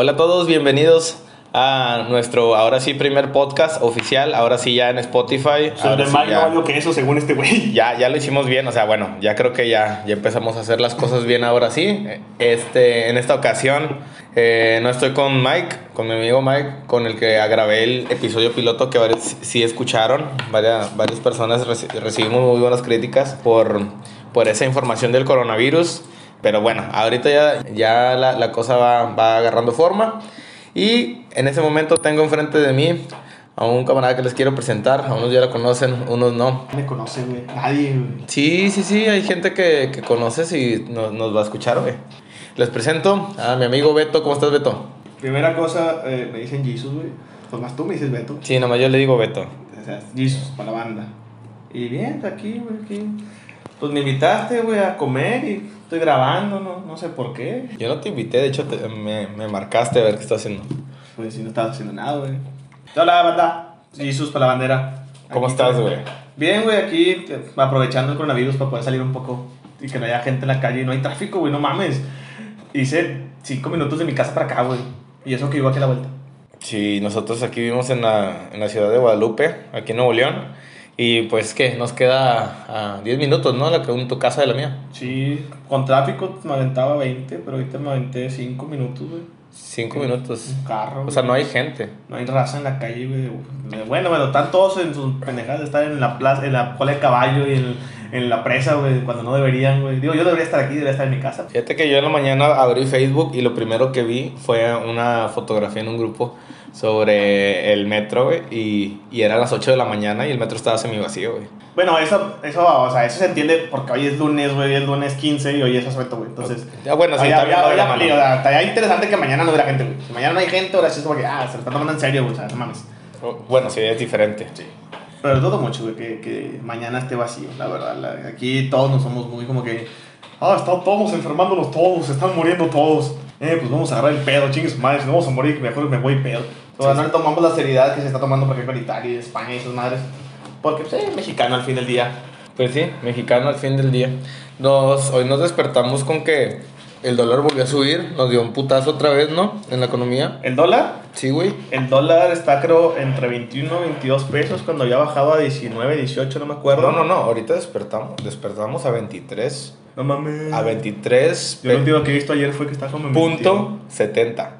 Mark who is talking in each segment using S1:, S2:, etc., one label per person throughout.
S1: Hola a todos, bienvenidos a nuestro ahora sí primer podcast oficial, ahora sí ya en Spotify.
S2: Sobre
S1: sí
S2: más
S1: ya,
S2: rollo que eso, según este güey.
S1: ya, ya lo hicimos bien, o sea, bueno, ya creo que ya, ya empezamos a hacer las cosas bien ahora sí. Este, en esta ocasión eh, no estoy con Mike, con mi amigo Mike, con el que grabé el episodio piloto que varios sí escucharon. Varias, varias personas reci- recibimos muy buenas críticas por, por esa información del coronavirus. Pero bueno, ahorita ya, ya la, la cosa va, va agarrando forma. Y en ese momento tengo enfrente de mí a un camarada que les quiero presentar. A unos ya lo conocen, unos no.
S2: Me conoce, güey. Nadie, güey.
S1: Sí, sí, sí, hay gente que, que conoces y nos, nos va a escuchar, güey. Les presento a mi amigo Beto. ¿Cómo estás, Beto?
S2: Primera cosa, eh, me dicen Jesus, güey. Pues más tú me dices Beto.
S1: Sí, nomás yo le digo Beto.
S2: O sea, Jesus, para la banda. Y bien, aquí, güey, aquí. Pues me invitaste, güey, a comer y estoy grabando, no, no sé por qué.
S1: Yo no te invité, de hecho te- me, me marcaste a ver qué estás haciendo.
S2: Pues si no estaba haciendo nada, güey. Hola, banda. Jesus, para la bandera.
S1: ¿Cómo
S2: Aquí,
S1: estás, güey?
S2: Bien, güey, aquí eh, aprovechando el coronavirus para poder salir un poco y que no haya gente en la calle y no hay tráfico, güey, no mames. Hice cinco minutos de mi casa para acá, güey. Y eso que vivo aquí a la vuelta.
S1: Sí, nosotros aquí vivimos en la, en la ciudad de Guadalupe, aquí en Nuevo León. Y pues, ¿qué? Nos queda a 10 minutos, ¿no? La, que- tu casa de la mía.
S2: Sí, con tráfico me aventaba 20, pero ahorita me aventé 5 minutos, güey.
S1: 5 minutos.
S2: Un carro.
S1: O sea, no hay gente.
S2: No hay raza en la calle, güey. Bueno, bueno, están todos en sus pendejadas de estar en la plaza, en la cola de caballo y en, en la presa, güey, cuando no deberían, güey. Digo, yo debería estar aquí, debería estar en mi casa.
S1: Fíjate que yo en la mañana abrí Facebook y lo primero que vi fue una fotografía en un grupo sobre el metro, güey, y, y eran las 8 de la mañana y el metro estaba semi vacío, güey.
S2: Bueno, eso, eso, o sea, eso se entiende porque hoy es lunes, güey, es lunes 15 y hoy es asueto, güey. Entonces,
S1: Ya, bueno, sí, de la
S2: oye,
S1: mano.
S2: o sea, estaría interesante que mañana no hubiera gente, güey. Si mañana no hay gente, ahora sí es como que, ah, se lo está tomando en serio, güey, o sea, no mames.
S1: Bueno, sí, es diferente.
S2: Sí. Pero dudo mucho, güey, que, que mañana esté vacío, la verdad. La- aquí todos nos somos muy como que, ah, están todos enfermándonos todos, están muriendo todos. Eh, pues vamos a agarrar el pedo, chingues madres, no vamos a morir, mejor me voy pedo. O sea,
S1: Sí,
S2: no le tomamos la seriedad que se está tomando, por ejemplo, en Italia, en España y sus madres. Porque, pues, eh, mexicano al fin del día.
S1: Pues sí, mexicano al fin del día. Nos, hoy nos despertamos con que el dólar volvió a subir, nos dio un putazo otra vez, ¿no? En la economía.
S2: El dólar,
S1: Sí, güey.
S2: el dólar está, creo, entre 21 y 22 pesos cuando ya bajaba a 19, 18, no me acuerdo.
S1: No, no, no, ahorita despertamos, despertamos a 23.
S2: No mames.
S1: A 23
S2: Yo lo último que he visto ayer fue que está como en 21.
S1: punto 70.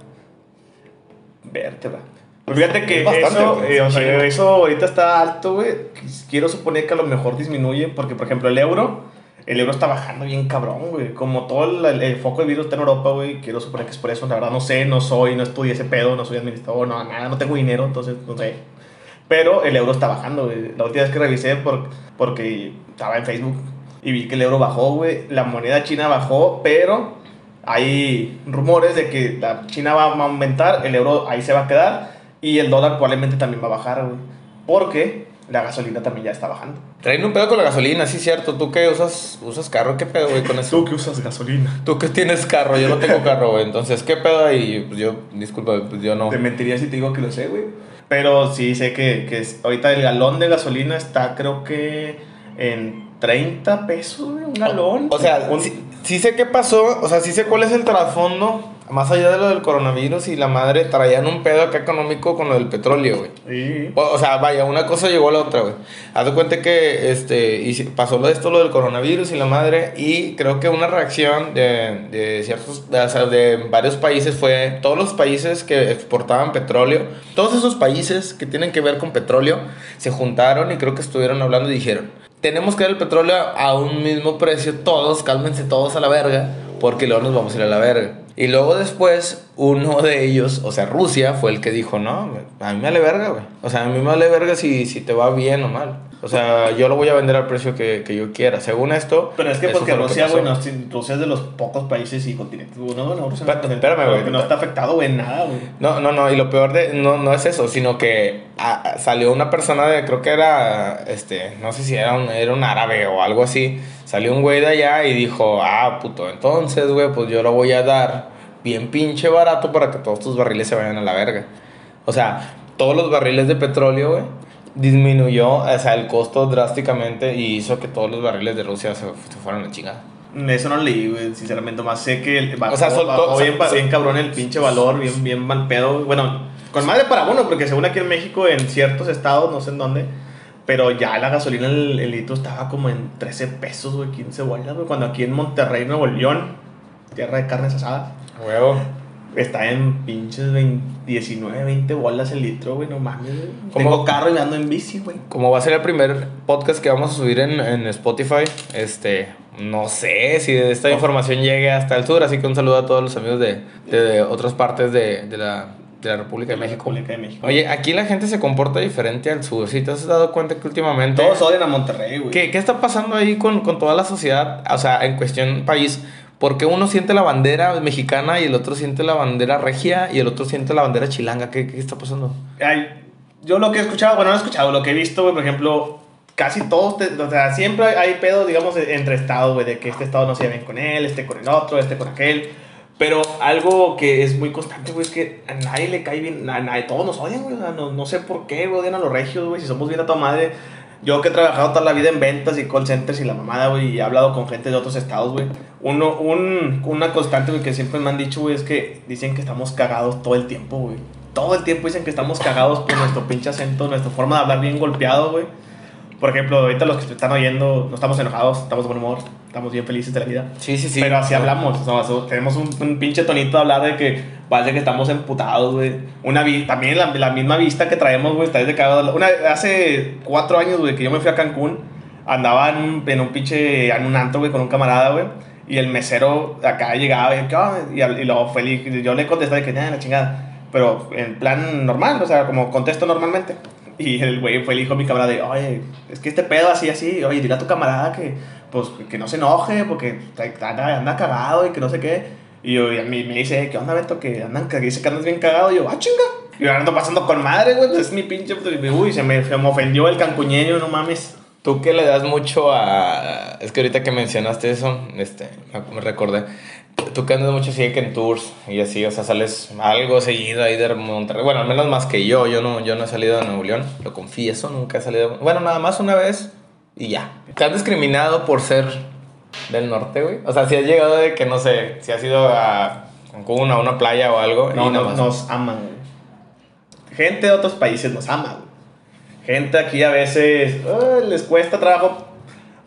S2: Vértebra. Pero fíjate que
S1: Es bastante,
S2: eso, eh, o sea, eso ahorita está alto, güey. Quiero suponer que a lo mejor disminuye, porque por ejemplo el euro, el euro está bajando bien cabrón, güey. Como todo el, foco de virus está en Europa, güey. Quiero suponer que es por eso. La verdad no sé, no soy, no estudié ese pedo, no soy administrador, no, nada, no tengo dinero, entonces no sé. Pero el euro está bajando, güey. La última vez que revisé por, porque estaba en Facebook y vi que el euro bajó, güey. La moneda china bajó, pero hay rumores de que la China va a aumentar, el euro ahí se va a quedar y el dólar probablemente también va a bajar, güey. Porque la gasolina también ya está bajando.
S1: Traen un pedo con la gasolina, sí, cierto. ¿Tú qué usas, usas carro? ¿Qué pedo, güey, con eso?
S2: Tú que usas gasolina.
S1: Tú que tienes carro, yo no tengo carro, güey. Entonces, ¿qué pedo ahí? Pues yo, disculpa, pues yo no.
S2: Te mentiría si te digo que lo sé, güey. Pero sí sé que, que es- ahorita el galón de gasolina está creo que en 30 pesos, güey, un galón.
S1: O sea,
S2: Un-
S1: sí, sí sé qué pasó, o sea, sí sé cuál es el trasfondo. Más allá de lo del coronavirus y la madre traían un pedo acá económico con lo del petróleo, güey.
S2: Sí.
S1: O, o sea, vaya, una cosa llegó a la otra, güey. Haz de cuenta que este, pasó lo de esto, lo del coronavirus y la madre, y creo que una reacción de, de ciertos, de, o sea, de varios países fue, todos los países que exportaban petróleo, todos esos países que tienen que ver con petróleo, se juntaron y creo que estuvieron hablando y dijeron, tenemos que dar el petróleo a un mismo precio, todos, cálmense todos a la verga, porque luego nos vamos a ir a la verga. Y luego después, uno de ellos, o sea, Rusia, fue el que dijo, no, a mí me vale verga, güey. O sea, a mí me vale verga si, si te va bien o mal. O sea, yo lo voy a vender al precio que, que yo quiera. Según esto...
S2: Pero es que porque Rusia, güey, no, Rusia es de los pocos países y continentes. No, no, Rusia no,
S1: espérame, güey.
S2: No está afectado, güey, en nada, güey.
S1: No, no, no, y lo peor de, no, no es eso, sino que salió una persona de, creo que era, este, no sé si era un, era un árabe o algo así, salió un güey de allá y dijo, ah, puto, entonces, güey, pues yo lo voy a dar bien pinche barato para que todos tus barriles se vayan a la verga. O sea, todos los barriles de petróleo, güey, disminuyó, o sea, el costo drásticamente y hizo que todos los barriles de Rusia se, se fueran a la chingada.
S2: Eso no leí, güey, sinceramente. Más sé que el, bajó,
S1: O sea, soltó-
S2: bajó bien,
S1: sol-
S2: bien cabrón el pinche valor, bien, bien mal pedo. Bueno, con madre para uno, porque según aquí en México, en ciertos estados, no sé en dónde, pero ya la gasolina, el, el litro estaba como en 13 pesos, güey, 15 bolas, güey. Cuando aquí en Monterrey, Nuevo León, tierra de carnes asadas,
S1: Huevo.
S2: Está en pinches 20 19, 20 bolas el litro, güey, no mames. Tengo carro y ando en bici, güey.
S1: Como va a ser el primer podcast que vamos a subir en, en Spotify, este, no sé si esta información llegue hasta el sur, así que un saludo a todos los amigos de, de- de otras partes de, de la, de la República de México.
S2: República de México.
S1: Oye, aquí la gente se comporta diferente al sur, ¿sí te has dado cuenta que últimamente...
S2: Todos odian a Monterrey, güey.
S1: ¿Qué, qué está pasando ahí con, con toda la sociedad? O sea, en cuestión país. Porque uno siente la bandera mexicana y el otro siente la bandera regia y el otro siente la bandera chilanga. ¿Qué, qué está pasando?
S2: Ay, yo lo que he escuchado, bueno, no he escuchado, lo que he visto, por ejemplo, casi todos, te- o sea, siempre hay, pedos, digamos, entre estados, güey, de que este estado no se lleven con él, este con el otro, este con aquel. Pero algo que es muy constante, güey, es que a nadie le cae bien, a nadie, todos nos odian, güey, no, no sé por qué, güey, odian a los regios, güey, si somos bien a toda madre. Yo que he trabajado toda la vida en ventas y call centers y la mamada, güey, y he hablado con gente de otros estados, güey. Uno, un, una constante, güey, que siempre me han dicho, güey, es que dicen que estamos cagados todo el tiempo, güey. Todo el tiempo dicen que estamos cagados por nuestro pinche acento, nuestra forma de hablar bien golpeado, güey. Por ejemplo, ahorita los que están oyendo, no estamos enojados, estamos de buen humor, estamos bien felices de la vida.
S1: Sí, sí, sí.
S2: Pero así hablamos, o sea, tenemos un, un pinche tonito de hablar de que parece que estamos emputados, güey. Una también la, la misma vista que traemos, güey, está desde cagado. Una, hace cuatro años, güey, que yo me fui a Cancún, andaba en un, en un pinche, en un antro, güey, con un camarada, güey. Y el mesero acá llegaba y, ¿qué onda? y, y luego feliz, yo le contesté de que, nada, la chingada. Pero en plan normal, o sea, como contesto normalmente. Y el güey fue el hijo de mi camarada de, oye, es que este pedo así, así, oye, dile a tu camarada que, pues, que no se enoje porque anda, anda cagado y que no sé qué. Y, yo, y a mí me dice, ¿qué onda, Beto? Que andan, que dice que andas bien cagado. Y yo, ah, chinga. Y yo ando pasando con madre, güey, pues es mi pinche, uy, se me, se me ofendió el cancuñeño, no mames.
S1: Tú que le das mucho a... Es que ahorita que mencionaste eso, este, me recordé. Tú que andas mucho así que en tours y así, o sea, sales algo seguido ahí de Monterrey. Bueno, al menos más que yo. Yo no, yo no he salido de Nuevo León, lo confieso, nunca he salido... Bueno, nada más una vez y ya. ¿Te has discriminado por ser del norte, güey? O sea, si has llegado de que, no sé, si has ido a Cancún, a una playa o algo.
S2: No,
S1: y
S2: no, nos aman, güey. Gente de otros países nos ama, güey. Gente aquí a veces les cuesta trabajo.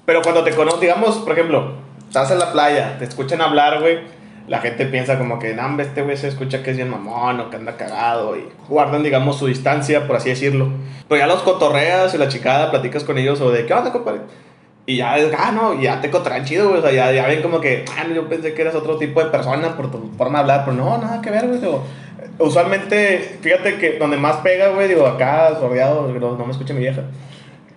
S2: Pero cuando te conocen, digamos, por ejemplo, estás en la playa, te escuchan hablar, güey. La gente piensa como que, no, este güey se escucha que es bien mamón o que anda cagado y guardan, digamos, su distancia, por así decirlo. Pero ya los cotorreas y la chicada, platicas con ellos o de, ¿qué onda, compadre? Y ya, ah, no, ya te cotorrean chido, güey. O sea, ya, ya ven como que, ah, yo pensé que eras otro tipo de persona por tu forma de hablar, pero no, nada que ver, güey. Usualmente, fíjate que donde más pega, güey, digo, acá, sordeado, no, no me escucha mi vieja,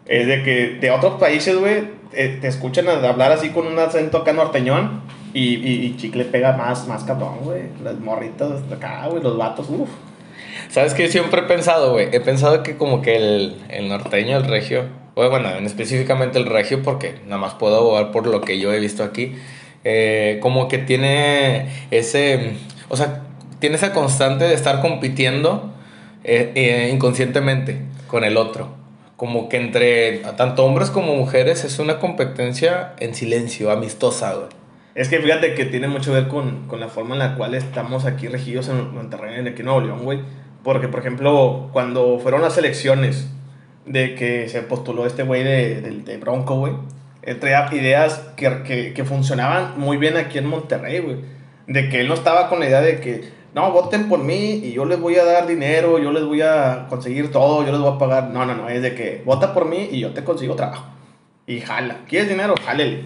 S2: es de que de otros países, güey, eh, te escuchan hablar así con un acento acá norteñón y, y, chicle pega más, más cabrón, güey. Las morritas acá, güey, los vatos, uff.
S1: ¿Sabes qué? Siempre he pensado, güey. He pensado que como que el, el norteño, el regio, bueno, en específicamente el regio, porque nada más puedo abogar por lo que yo he visto aquí, eh, como que tiene ese, o sea, tiene esa constante de estar compitiendo eh, inconscientemente con el otro. Como que entre tanto hombres como mujeres es una competencia en silencio, amistosa, güey.
S2: Es que fíjate que tiene mucho que ver con, con la forma en la cual estamos aquí regidos en Monterrey, en aquí en Nuevo León, güey. Porque, por ejemplo, cuando fueron las elecciones de que se postuló este güey de, de, de Bronco, güey, traía ideas que, que, que funcionaban muy bien aquí en Monterrey, güey. De que él no estaba con la idea de que, no, voten por mí y yo les voy a dar dinero, yo les voy a conseguir todo, yo les voy a pagar. No, no, no, es de que vota por mí y yo te consigo trabajo. Y jala. ¿Quieres dinero? Jálele.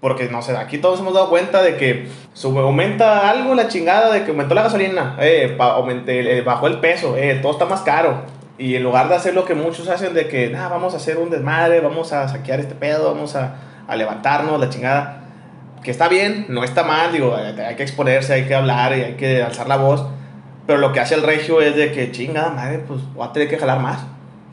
S2: Porque, no sé, aquí todos hemos dado cuenta de que sube, aumenta algo la chingada, de que aumentó la gasolina, eh, aumenté, eh, bajó el peso, eh, todo está más caro. Y en lugar de hacer lo que muchos hacen de que, nada, vamos a hacer un desmadre, vamos a saquear este pedo, vamos a, a levantarnos, la chingada, que está bien, no está mal, digo, hay que exponerse, hay que hablar y hay que alzar la voz. Pero lo que hace el regio es de que, chingada madre, pues voy a tener que jalar más.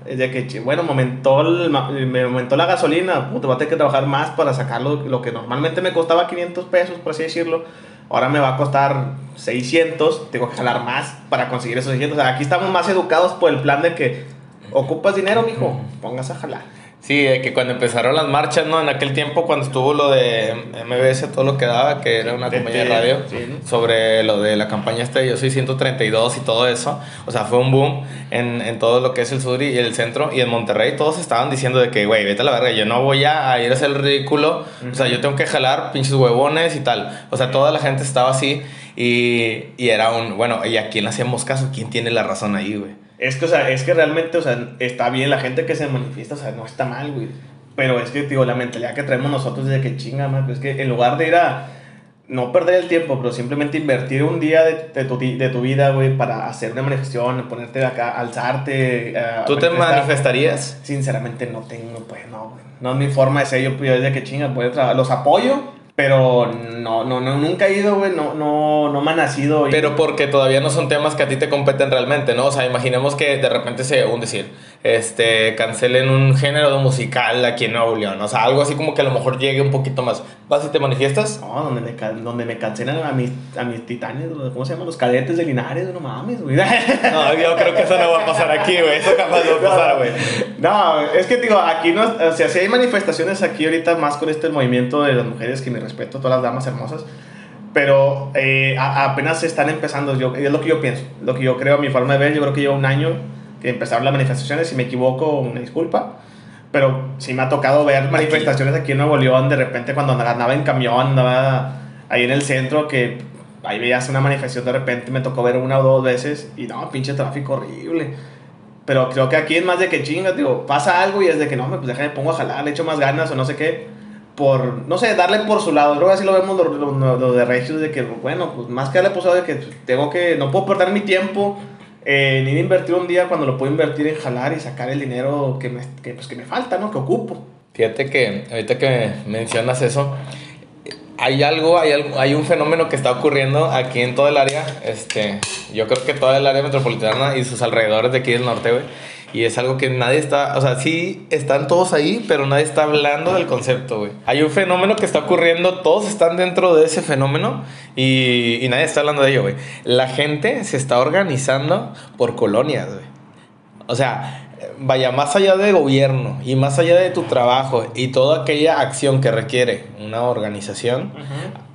S2: Es de que, bueno, me aumentó, el me aumentó la gasolina, puta, voy a tener que trabajar más para sacar lo, lo que normalmente me costaba 500 pesos, por así decirlo. Ahora me va a costar 600, tengo que jalar más para conseguir esos 600. O sea, aquí estamos más educados por el plan de que ocupas dinero, mijo, pongas a jalar.
S1: Sí, de que cuando empezaron las marchas, ¿no? En aquel tiempo, cuando estuvo lo de MBS, todo lo que daba, que era una compañía de radio, sobre lo de la campaña esta de Yo Soy 132 y todo eso. O sea, fue un boom en, en todo lo que es el sur y el centro. Y en Monterrey todos estaban diciendo de que, güey, vete a la verga, yo no voy a ir a hacer el ridículo. O sea, yo tengo que jalar pinches huevones y tal. O sea, toda la gente estaba así. Y, y era un, bueno, ¿y a quién hacemos caso? ¿Quién tiene la razón ahí, güey?
S2: Es que, o sea, es que realmente, o sea, está bien la gente que se manifiesta, o sea, no está mal, güey. Pero es que, digo, la mentalidad que traemos nosotros de que chinga, man, es que en lugar de ir a no perder el tiempo, pero simplemente invertir un día de, de, tu, de tu vida, güey, para hacer una manifestación, ponerte acá, alzarte.
S1: Uh, ¿Tú te manifestarías?
S2: Sinceramente no tengo, pues no, güey. No es mi forma de ser, yo, pues, de que chinga, a los apoyo, pero no, no, no, nunca he ido, güey, no, no, no me ha nacido.
S1: Pero porque todavía no son temas que a ti te competen realmente, ¿no? O sea, imaginemos que de repente se, un decir, este, cancelen un género musical aquí en Nuevo León, o sea, algo así como que a lo mejor llegue un poquito más. ¿Vas y te manifiestas?
S2: No, donde me, donde me cancelan a mis, a mis titanes, ¿cómo se llaman? Los cadetes de Linares, no mames, güey.
S1: No, yo creo que eso no va a pasar aquí, güey, eso jamás va a pasar, güey.
S2: No, es que digo, aquí no, o sea, si hay manifestaciones aquí ahorita más con este movimiento de las mujeres que me respeto, todas las damas hermosas, pero eh, apenas se están empezando, yo, es lo que yo pienso, lo que yo creo, mi forma de ver, yo creo que lleva un año que empezaron las manifestaciones, si me equivoco, una disculpa, pero sí me ha tocado ver manifestaciones aquí en Nuevo León, de repente cuando andaba en camión, andaba ahí en el centro, que ahí veías una manifestación de repente, me tocó ver una o dos veces, y no, pinche tráfico horrible. Pero creo que aquí es más de que chingas, digo, pasa algo y es de que no, pues déjame, pongo a jalar, le echo más ganas o no sé qué por, no sé, darle por su lado. Luego así lo vemos lo, de Regios, de que, bueno, pues más que darle por su lado, de que tengo que, no puedo perder mi tiempo en ir a invertir un día cuando lo puedo invertir en jalar y sacar el dinero que me, que, pues, que me falta, ¿no? Que ocupo.
S1: Fíjate que ahorita que mencionas eso, hay algo, hay algo, hay un fenómeno que está ocurriendo aquí en todo el área, este, yo creo que toda el área metropolitana y sus alrededores de aquí del norte, güey y es algo que nadie está, o sea, sí están todos ahí, pero nadie está hablando del concepto, güey. Hay un fenómeno que está ocurriendo, todos están dentro de ese fenómeno y, y nadie está hablando de ello, güey. La gente se está organizando por colonias, güey. O sea, vaya, más allá del gobierno y más allá de tu trabajo y toda aquella acción que requiere una organización,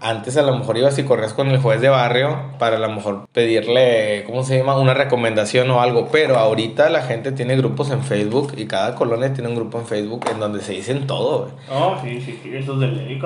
S1: antes a lo mejor ibas y corrías con el juez de barrio para a lo mejor pedirle, ¿cómo se llama? Una recomendación o algo, pero ahorita la gente tiene grupos en Facebook y cada colonia tiene un grupo en Facebook en donde se dicen todo.
S2: Oh, sí, sí, sí, eso es del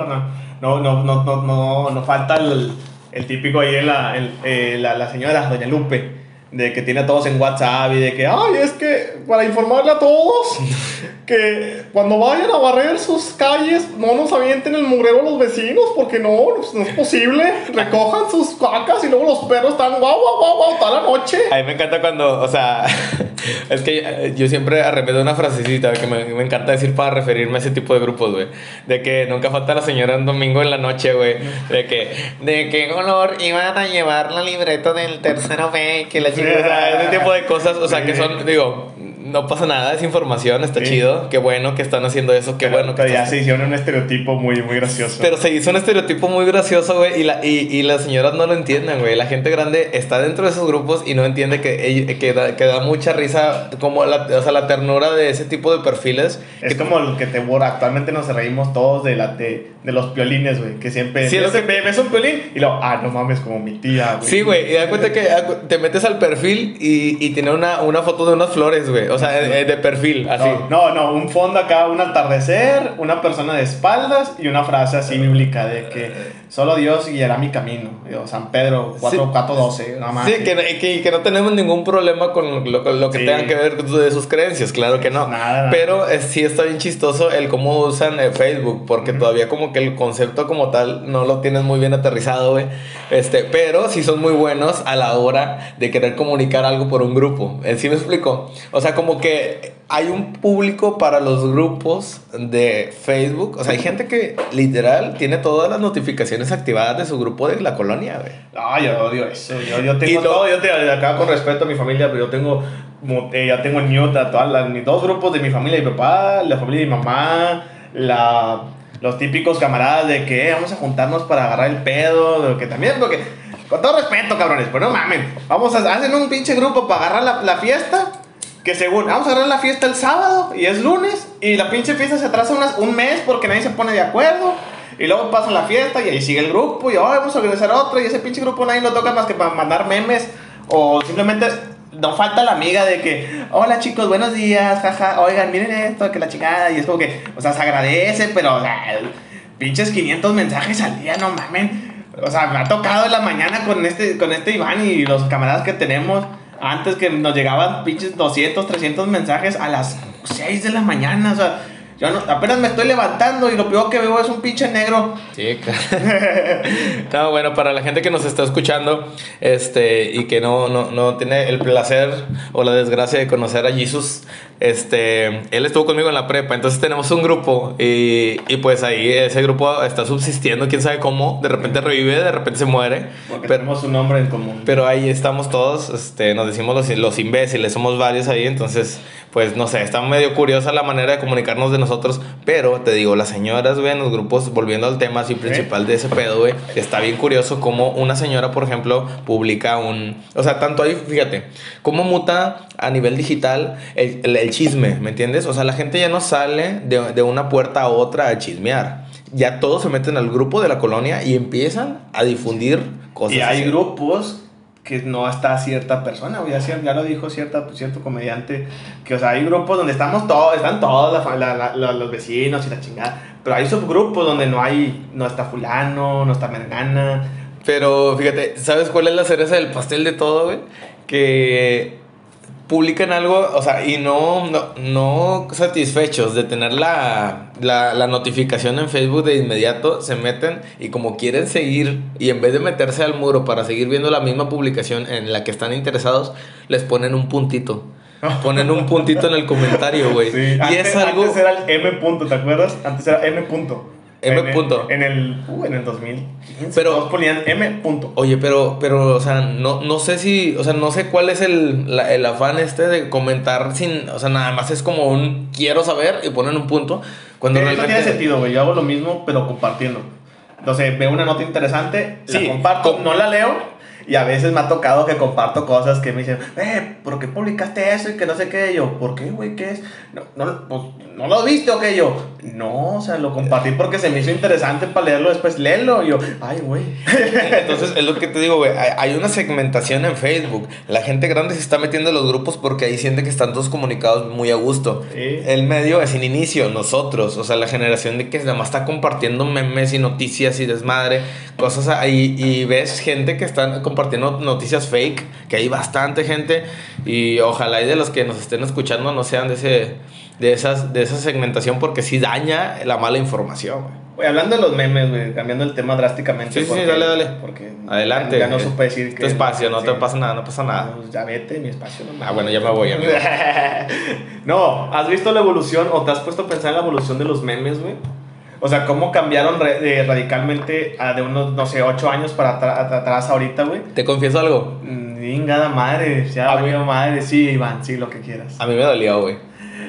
S2: no, no, no, no, no, no, falta el, el típico ahí, la, el, eh, la, la señora Doña Lupe de que tiene a todos en WhatsApp y de que, ay, es que para informarle a todos que cuando vayan a barrer sus calles no nos avienten el mugrero a los vecinos porque no, no es posible. Recojan sus cacas y luego los perros están guau, guau, guau, guau, toda la noche.
S1: A mí me encanta cuando, o sea, es que eh, yo siempre arrepiento una frasecita que me, me, encanta decir para referirme a ese tipo de grupos, güey. De que nunca falta la señora un domingo en la noche, güey. De que, ¿de qué color iban a llevar la libreta del tercero B? Que la o sea, ese tipo de cosas, o sea, que son, digo, no pasa nada, es información, está chido. Qué bueno que están haciendo eso, qué bueno que
S2: ya se hicieron un estereotipo muy, muy gracioso.
S1: Pero se hizo un estereotipo muy gracioso, güey, y, la, y, y, las señoras no lo entienden, güey. La gente grande está dentro de esos grupos y no entiende que, que, da, que da mucha risa, como la, o sea, la ternura de ese tipo de perfiles.
S2: Es como lo que te borra. Actualmente nos reímos todos de, la, de, de los piolines, güey, que siempre...
S1: Sí,
S2: es que ves un piolín y lo, ah, no mames, como mi tía,
S1: güey. Sí, güey, y da cuenta que te metes al perfil y, y tiene una, una foto de unas flores, güey. O sea, eh, de perfil, así.
S2: No, no, un fondo acá, un atardecer, una persona de espaldas y una frase así bíblica de que solo Dios guiará mi camino. San Pedro 4, 4 12, nada más.
S1: Sí, que, que, que, no tenemos ningún problema con lo, lo que tenga que ver de sus creencias, claro que no.
S2: Nada,
S1: Pero eh, sí está bien chistoso el cómo usan eh, Facebook, porque todavía como que el concepto como tal no lo tienes muy bien aterrizado, güey. Este, pero sí son muy buenos a la hora de querer comunicar algo por un grupo. ¿Sí me explico? O sea, como que hay un público para los grupos de Facebook. O sea, hay gente que literal tiene todas las notificaciones activadas de su grupo de la colonia, güey.
S2: Ah, yo odio eso. Yo, yo tengo todo, yo te, acá con respeto a mi familia, pero yo tengo, eh, ya tengo en todas las, mis dos grupos de mi familia, mi papá, la familia de mi mamá, la, los típicos camaradas de que eh, vamos a juntarnos para agarrar el pedo, que también, porque, con todo respeto, cabrones, pero no mamen, vamos a, hacen un pinche grupo para agarrar la, la fiesta que según, vamos a agarrar la fiesta el sábado y es lunes y la pinche fiesta se atrasa un mes porque nadie se pone de acuerdo. Y luego pasan la fiesta y ahí sigue el grupo y oh, vamos a organizar otro y ese pinche grupo nadie lo toca más que para mandar memes o simplemente no falta la amiga de que, hola chicos, buenos días, jaja, oigan, miren esto, que la chingada, y es como que, o sea, se agradece, pero, pinches 500 mensajes al día, no mamen. O sea, me ha tocado en la mañana con este, con este Iván y los camaradas que tenemos. Antes que nos llegaban pinches 200, 300 mensajes a las 6 de la mañana. O sea, yo no, apenas me estoy levantando y lo peor que veo es un pinche negro.
S1: Sí, claro. no, bueno, para la gente que nos está escuchando este, y que no, no, no tiene el placer o la desgracia de conocer a Jesus, este, él estuvo conmigo en la prepa, entonces tenemos un grupo y, y pues ahí ese grupo está subsistiendo, quién sabe cómo, de repente revive, de repente se muere.
S2: Porque
S1: pero,
S2: tenemos un nombre en común.
S1: pero ahí estamos todos, este, nos decimos los, los imbéciles, somos varios ahí, entonces, pues no sé, está medio curiosa la manera de comunicarnos de nosotros, pero te digo, las señoras, güey, en los grupos, volviendo al tema así principal de ese pedo, güey, está bien curioso cómo una señora, por ejemplo, publica un, o sea, tanto ahí, fíjate, cómo muta a nivel digital el, el, el chisme, ¿me entiendes? O sea, la gente ya no sale de, de una puerta a otra a chismear. Ya todos se meten al grupo de la colonia y empiezan a difundir cosas.
S2: Y hay
S1: así.
S2: grupos que no está cierta persona, ya, ya lo dijo cierta, cierto comediante, que o sea, hay grupos donde estamos todos, están todos, la- la- la- los vecinos y la chingada, pero hay subgrupos donde no hay, no está fulano, no está mergana,
S1: Pero fíjate, ¿sabes cuál es la cereza del pastel de todo, güey? Que publican algo, o sea, y no, no, no satisfechos de tener la, la, la notificación en Facebook de inmediato, se meten y como quieren seguir, y en vez de meterse al muro para seguir viendo la misma publicación en la que están interesados, les ponen un puntito. Ponen un puntito en el comentario, güey.
S2: Sí,
S1: Y
S2: antes,
S1: es algo...
S2: antes era el M punto, ¿te acuerdas? Antes era M punto.
S1: M
S2: En el-
S1: punto.
S2: En el, uh, en el 2015.
S1: Pero-
S2: todos ponían M punto.
S1: Oye, pero, pero, o sea, no, no sé si, o sea, no sé cuál es el, la- el afán este de comentar sin, o sea, nada más es como un quiero saber y ponen un punto. Cuando realmente...
S2: tiene sentido, güey. Yo hago lo mismo, pero compartiendo. Entonces, veo una nota interesante,
S1: Sí,
S2: la comparto,
S1: com-
S2: no la leo. Y a veces me ha tocado que comparto cosas que me dicen, eh, ¿por qué publicaste eso? Y que no sé qué. Yo, ¿por qué, güey? ¿Qué es? No, no, pues, ¿no lo viste o qué? Yo, no, o sea, lo compartí porque se me hizo interesante para leerlo después, léelo. Y yo, ay, güey.
S1: Entonces, es lo que te digo, güey. Hay, una segmentación en Facebook. La gente grande se está metiendo en los grupos porque ahí siente que están todos comunicados muy a gusto.
S2: Sí.
S1: El medio es sin inicio, nosotros. O sea, la generación de que nada más está compartiendo memes y noticias y desmadre, cosas ahí. Y ves gente que están compartiendo noticias fake, que hay bastante gente. Y ojalá y de los que nos estén escuchando no sean de ese. De, esas, de esa segmentación porque sí daña la mala información. Güey,
S2: hablando de los memes, güey, cambiando el tema drásticamente.
S1: Sí, sí,
S2: porque-
S1: dale, dale.
S2: Porque
S1: Adelante.
S2: Ya no supe decir que.
S1: Tu espacio, no te
S2: sí.
S1: pasa nada, no pasa nada.
S2: Pues ya vete, mi espacio. No
S1: Ah, bueno, ya me voy, amigo.
S2: no, ¿has visto la evolución o te has puesto a pensar en la evolución de los memes, güey? O sea, cómo cambiaron de- radicalmente a de unos, no sé, ocho años para atrás ahorita, güey.
S1: Te confieso algo.
S2: Ningada madre, ya
S1: Ah,
S2: valió madre. Sí, Iván, sí, lo que quieras.
S1: A mí me dolió, güey.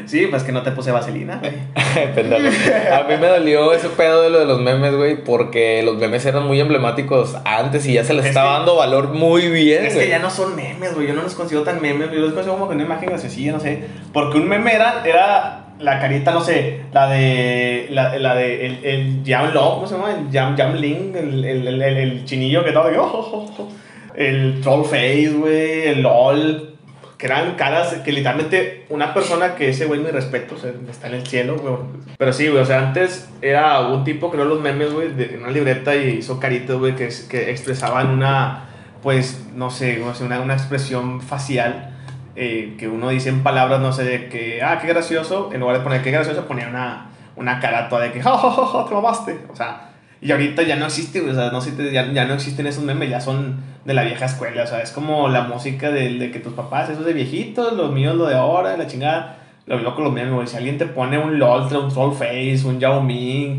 S2: Sí, pues que no te puse vaselina, güey.
S1: A mí me dolió ese pedo de lo de los memes, güey, porque los memes eran muy emblemáticos antes y ya se les
S2: Es
S1: estaba
S2: que-
S1: dando valor muy bien.
S2: Es que ya no son memes, güey. Yo no los considero tan memes. Yo los considero como que una imagen graciosilla, no sé. Porque un meme era, era la carita, no sé, la de. La, la de. El, el Jam Love, ¿cómo se llama? El Jam, Jam Ling, el, el, el, chinillo que estaba de. oh, oh, oh. El Troll Face, güey. El LOL. Que eran caras que literalmente una persona que ese güey, mi respeto, o sea, está en el cielo, güey. Pero sí, güey, o sea, antes era un tipo que creó los memes, güey, de una libreta y hizo caritas, güey, que, que expresaban una, pues, no sé, una, una expresión facial eh, que uno dice en palabras, no sé, de que, ah, qué gracioso, en lugar de poner qué gracioso, ponía una, una cara toda de que, ja, ja, ja, ja, te mamaste. O sea, y ahorita ya no existe, o sea, no, existe- ya, ya no existen esos memes, ya son de la vieja escuela, o sea, es como la música de, de que tus papás, eso es de viejitos, los míos lo de ahora, la chingada. Lo loco los memes, si alguien te pone un LOL, un Troll Face, un Yao Ming,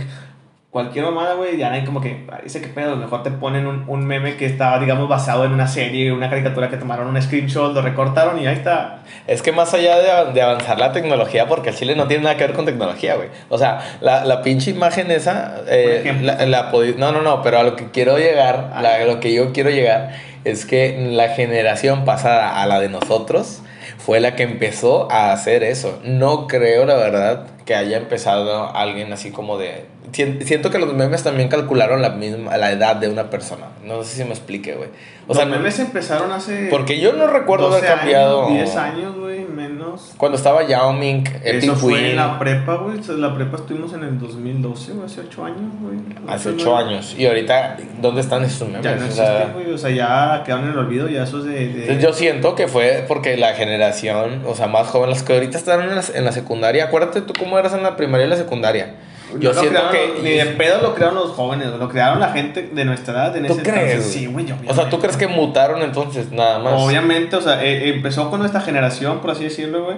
S2: cualquier mamada, güey, ya hay como que, dice que pedo, mejor te ponen un, un meme que estaba, digamos, basado en una serie, una caricatura que tomaron un screenshot, lo recortaron y ahí está.
S1: Es que más allá de, de avanzar la tecnología, porque el chile no tiene nada que ver con tecnología, güey. O sea, la, la pinche imagen esa, eh, la, la no, no, no, pero a lo que quiero llegar, la- a lo que yo quiero llegar es que la generación pasada a la de nosotros fue la que empezó a hacer eso. No creo, la verdad, que haya empezado alguien así como de... Sien- Siento que los memes también calcularon la misma la edad de una persona. No sé si me explique, güey. O
S2: Los
S1: sea,
S2: memes empezaron hace.
S1: porque yo no recuerdo haber
S2: 12
S1: cambiado...
S2: Años, 10 años, güey, menos.
S1: Cuando estaba Yao Ming, Epic
S2: Eso fue
S1: Queen,
S2: en la prepa, güey. La prepa estuvimos en el 2012, güey, hace 8 años, güey.
S1: hace
S2: Ocho,
S1: 8
S2: nueve.
S1: años. Y ahorita, ¿dónde están esos memes?
S2: Ya no existen, güey. O sea, ya quedaron en el olvido, ya esos de. de-
S1: yo siento que fue porque la generación, o sea, más joven, las que ahorita están en la, en la secundaria, acuérdate tú cómo eras en la primaria y la secundaria. Yo
S2: No
S1: siento
S2: crearon
S1: que...
S2: Ni de pedo lo crearon los jóvenes, lo crearon la gente de nuestra edad en
S1: ¿Tú
S2: ese
S1: crees?
S2: entonces. Sí, güey.
S1: O sea, ¿tú crees que mutaron entonces nada más?
S2: Obviamente, o sea, eh, empezó con nuestra generación, por así decirlo, güey.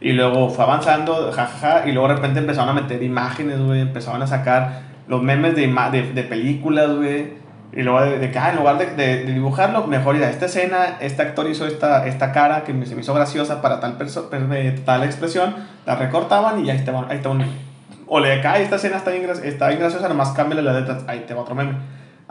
S2: Y luego fue avanzando, jajaja, y luego de repente empezaron a meter imágenes, güey. Empezaron a sacar los memes de, de, de películas, güey. Y luego de, de que, ah, en lugar de, de- de dibujarlo, mejor ir a esta escena, este actor hizo esta, esta cara que me- se me hizo graciosa para tal, perso- tal expresión, la recortaban y ya ahí va, ahí va un. O le ah, esta escena está bien, está bien graciosa, nomás cámbiale las letras, ahí te va otro meme.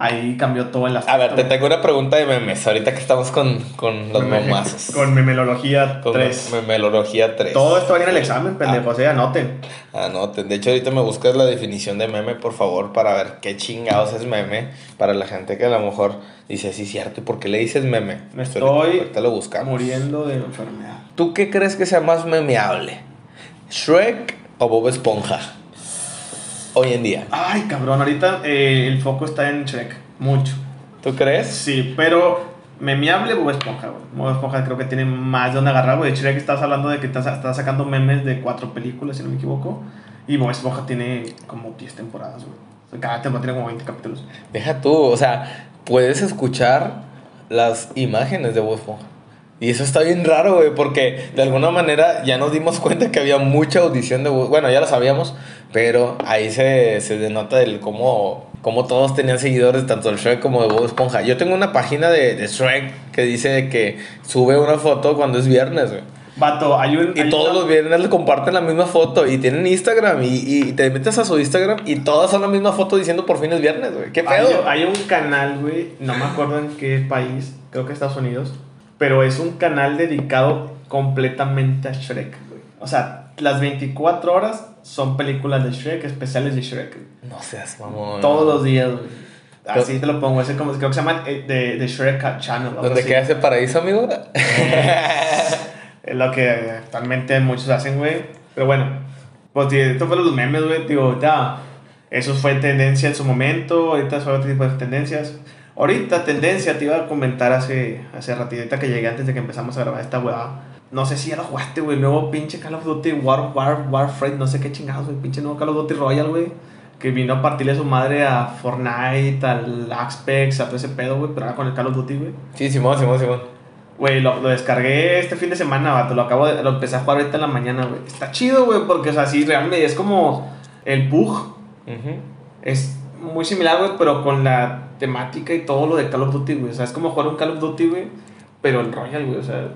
S2: Ahí cambió todo el
S1: A ver, te tengo una pregunta de memes, ahorita que estamos con, con los
S2: Meme-
S1: momazos.
S2: Con memelología
S1: Con
S2: 3.
S1: memelogía 3.
S2: Todo esto ir en el examen, pendejos, eh, anoten.
S1: Anoten. De hecho, ahorita me buscas la definición de meme, por favor, para ver qué chingados es meme. Para la gente que a lo mejor dice, sí, cierto, ¿y por qué le dices meme?
S2: Me
S1: Ahorita-
S2: estoy
S1: Ahorita lo buscamos.
S2: Muriendo de enfermedad.
S1: ¿Tú qué crees que sea más memeable? ¿Shrek o Bob Esponja? Hoy en día.
S2: Ay, cabrón, ahorita eh, el foco está en Shrek. Mucho.
S1: ¿Tú crees?
S2: Sí, pero memeable Bob Esponja, güey. Bob Esponja creo que tiene más de donde agarrar, güey. Shrek estás hablando de que estás, estás sacando memes de cuatro películas, si no me equivoco. Y Bob Esponja tiene como 10 temporadas, güey. O sea, cada temporada tiene como 20 capítulos.
S1: Deja tú, o sea, puedes escuchar las imágenes de Bob Esponja. Y eso está bien raro, güey, porque de alguna manera ya nos dimos cuenta que había mucha audición de Bob Bueno, ya lo sabíamos, pero ahí se, se denota el cómo, cómo todos tenían seguidores, tanto de Shrek como de Bob Esponja. Yo tengo una página de, de Shrek que dice que sube una foto cuando es viernes, güey.
S2: Vato, hay un.
S1: Y
S2: hay
S1: todos
S2: una-
S1: los viernes le comparten la misma foto y tienen Instagram y, y te metes a su Instagram y todas son la misma foto diciendo por fin es viernes, güey. ¿Qué
S2: Hay,
S1: pedo?
S2: hay un canal, güey, no me acuerdo en qué país, creo que Estados Unidos, pero es un canal dedicado completamente a Shrek, güey. O sea, las 24 horas son películas de Shrek, especiales de Shrek. güey.
S1: No seas mamón.
S2: Todos los días, güey. Así te lo pongo, ese como, creo que se llama eh, de, de Shrek Channel.
S1: ¿Dónde queda ese paraíso, amigo?
S2: Es lo que actualmente muchos hacen, güey. Pero bueno, pues esto fue los memes, güey. Digo, ya, eso fue tendencia en su momento. Ahorita es otro tipo de tendencias. Ahorita, tendencia, te iba a comentar hace, hace ratito que llegué antes de que empezamos a grabar esta weá. No sé si ya lo jugaste, güey. Nuevo pinche Call of Duty War, War, Warframe, no sé qué chingados, güey. Pinche nuevo Call of Duty Royal, güey. Que vino a partirle su madre a Fortnite, al Apex, a todo ese pedo, güey. Pero ahora con el Call of Duty, güey.
S1: Sí, Simón, Simón, Simón.
S2: Güey, lo, lo descargué este fin de semana, vato. Lo acabo de, lo empecé a jugar ahorita en la mañana, güey. Está chido, güey, porque, o sea, sí, realmente es como el bug.
S1: Ujú.
S2: Es muy similar, güey, pero con la temática y todo lo de Call of Duty, güey. O sea, es como jugar un Call of Duty, güey. Pero el Royal, güey, o sea,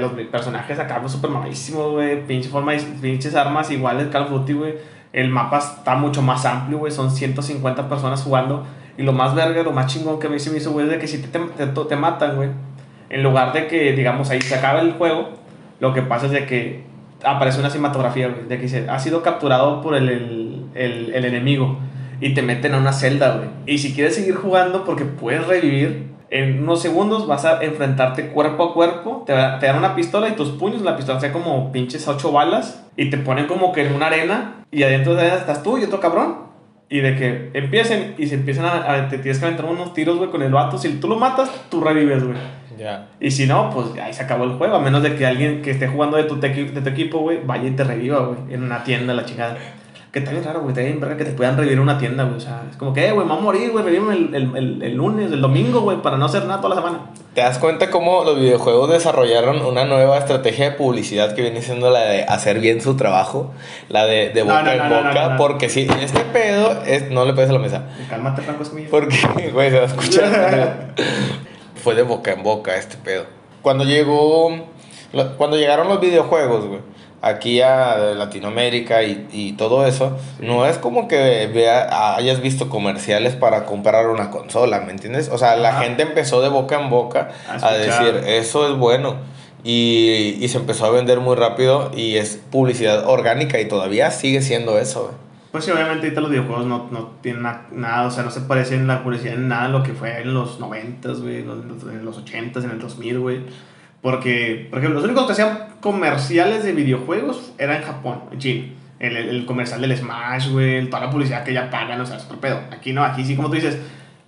S2: los personajes acá, súper mamadísimos, güey. Pinche forma, pinches armas iguales Call of Duty, güey. El mapa está mucho más amplio, güey. Son 150 personas jugando. Y lo más verga, lo más chingón que me hizo, güey, es de que si te, te, te matan, güey. En lugar de que, digamos, ahí se acaba el juego, lo que pasa es de que aparece una cinematografía, güey, de que dice, ha sido capturado por el, el, el, el enemigo. Y te meten a una celda, güey. Y si quieres seguir jugando, porque puedes revivir, en unos segundos vas a enfrentarte cuerpo a cuerpo. Te, te dan una pistola y tus puños, la pistola sea como pinches ocho balas. Y te ponen como que en una arena. Y adentro de la arena estás tú y otro cabrón. Y de que empiecen y se empiezan a, a- te tienes que aventar unos tiros, güey, con el vato. Si tú lo matas, tú revives, güey.
S1: Ya.
S2: Y si no, pues ahí se acabó el juego. A menos de que alguien que esté jugando de tu, de tu equipo, güey, vaya y te reviva, güey, en una tienda, la chingada. Que está bien raro, güey, está bien verga que te puedan revivir una tienda, güey. O sea, es como que, eh, güey, me voy a morir, güey, revíveme el, el, el, el lunes, el domingo, güey, para no hacer nada toda la semana.
S1: ¿Te das cuenta cómo los videojuegos desarrollaron una nueva estrategia de publicidad que viene siendo la de hacer bien su trabajo? La de, de boca
S2: no,
S1: en
S2: no,
S1: boca. Porque si este pedo es. No le pegues a la mesa.
S2: Cálmate, Franco Escamilla.
S1: Porque, güey, se va a escuchar. Fue de boca en boca este pedo. Cuando llegó. Cuando llegaron los videojuegos, güey. Aquí a Latinoamérica y, y todo eso, no es como que vea, hayas visto comerciales para comprar una consola, ¿me entiendes? O sea, la
S2: Ajá.
S1: gente empezó de boca en boca
S2: A
S1: a, decir, eso es bueno. Y, y se empezó a vender muy rápido y es publicidad orgánica y todavía sigue siendo eso, güey.
S2: Pues sí, obviamente ahorita los videojuegos no, no tienen na- nada, o sea, no se parecen la publicidad en nada a lo que fue en los 90, güey, en los- en los 80, en el 2000, güey. Porque, por ejemplo, los únicos que hacían comerciales de videojuegos eran en Japón, en China. El, el, el comercial del Smash, güey, toda la publicidad que ya pagan, o sea, es otro pedo. Aquí no, aquí sí, como tú dices,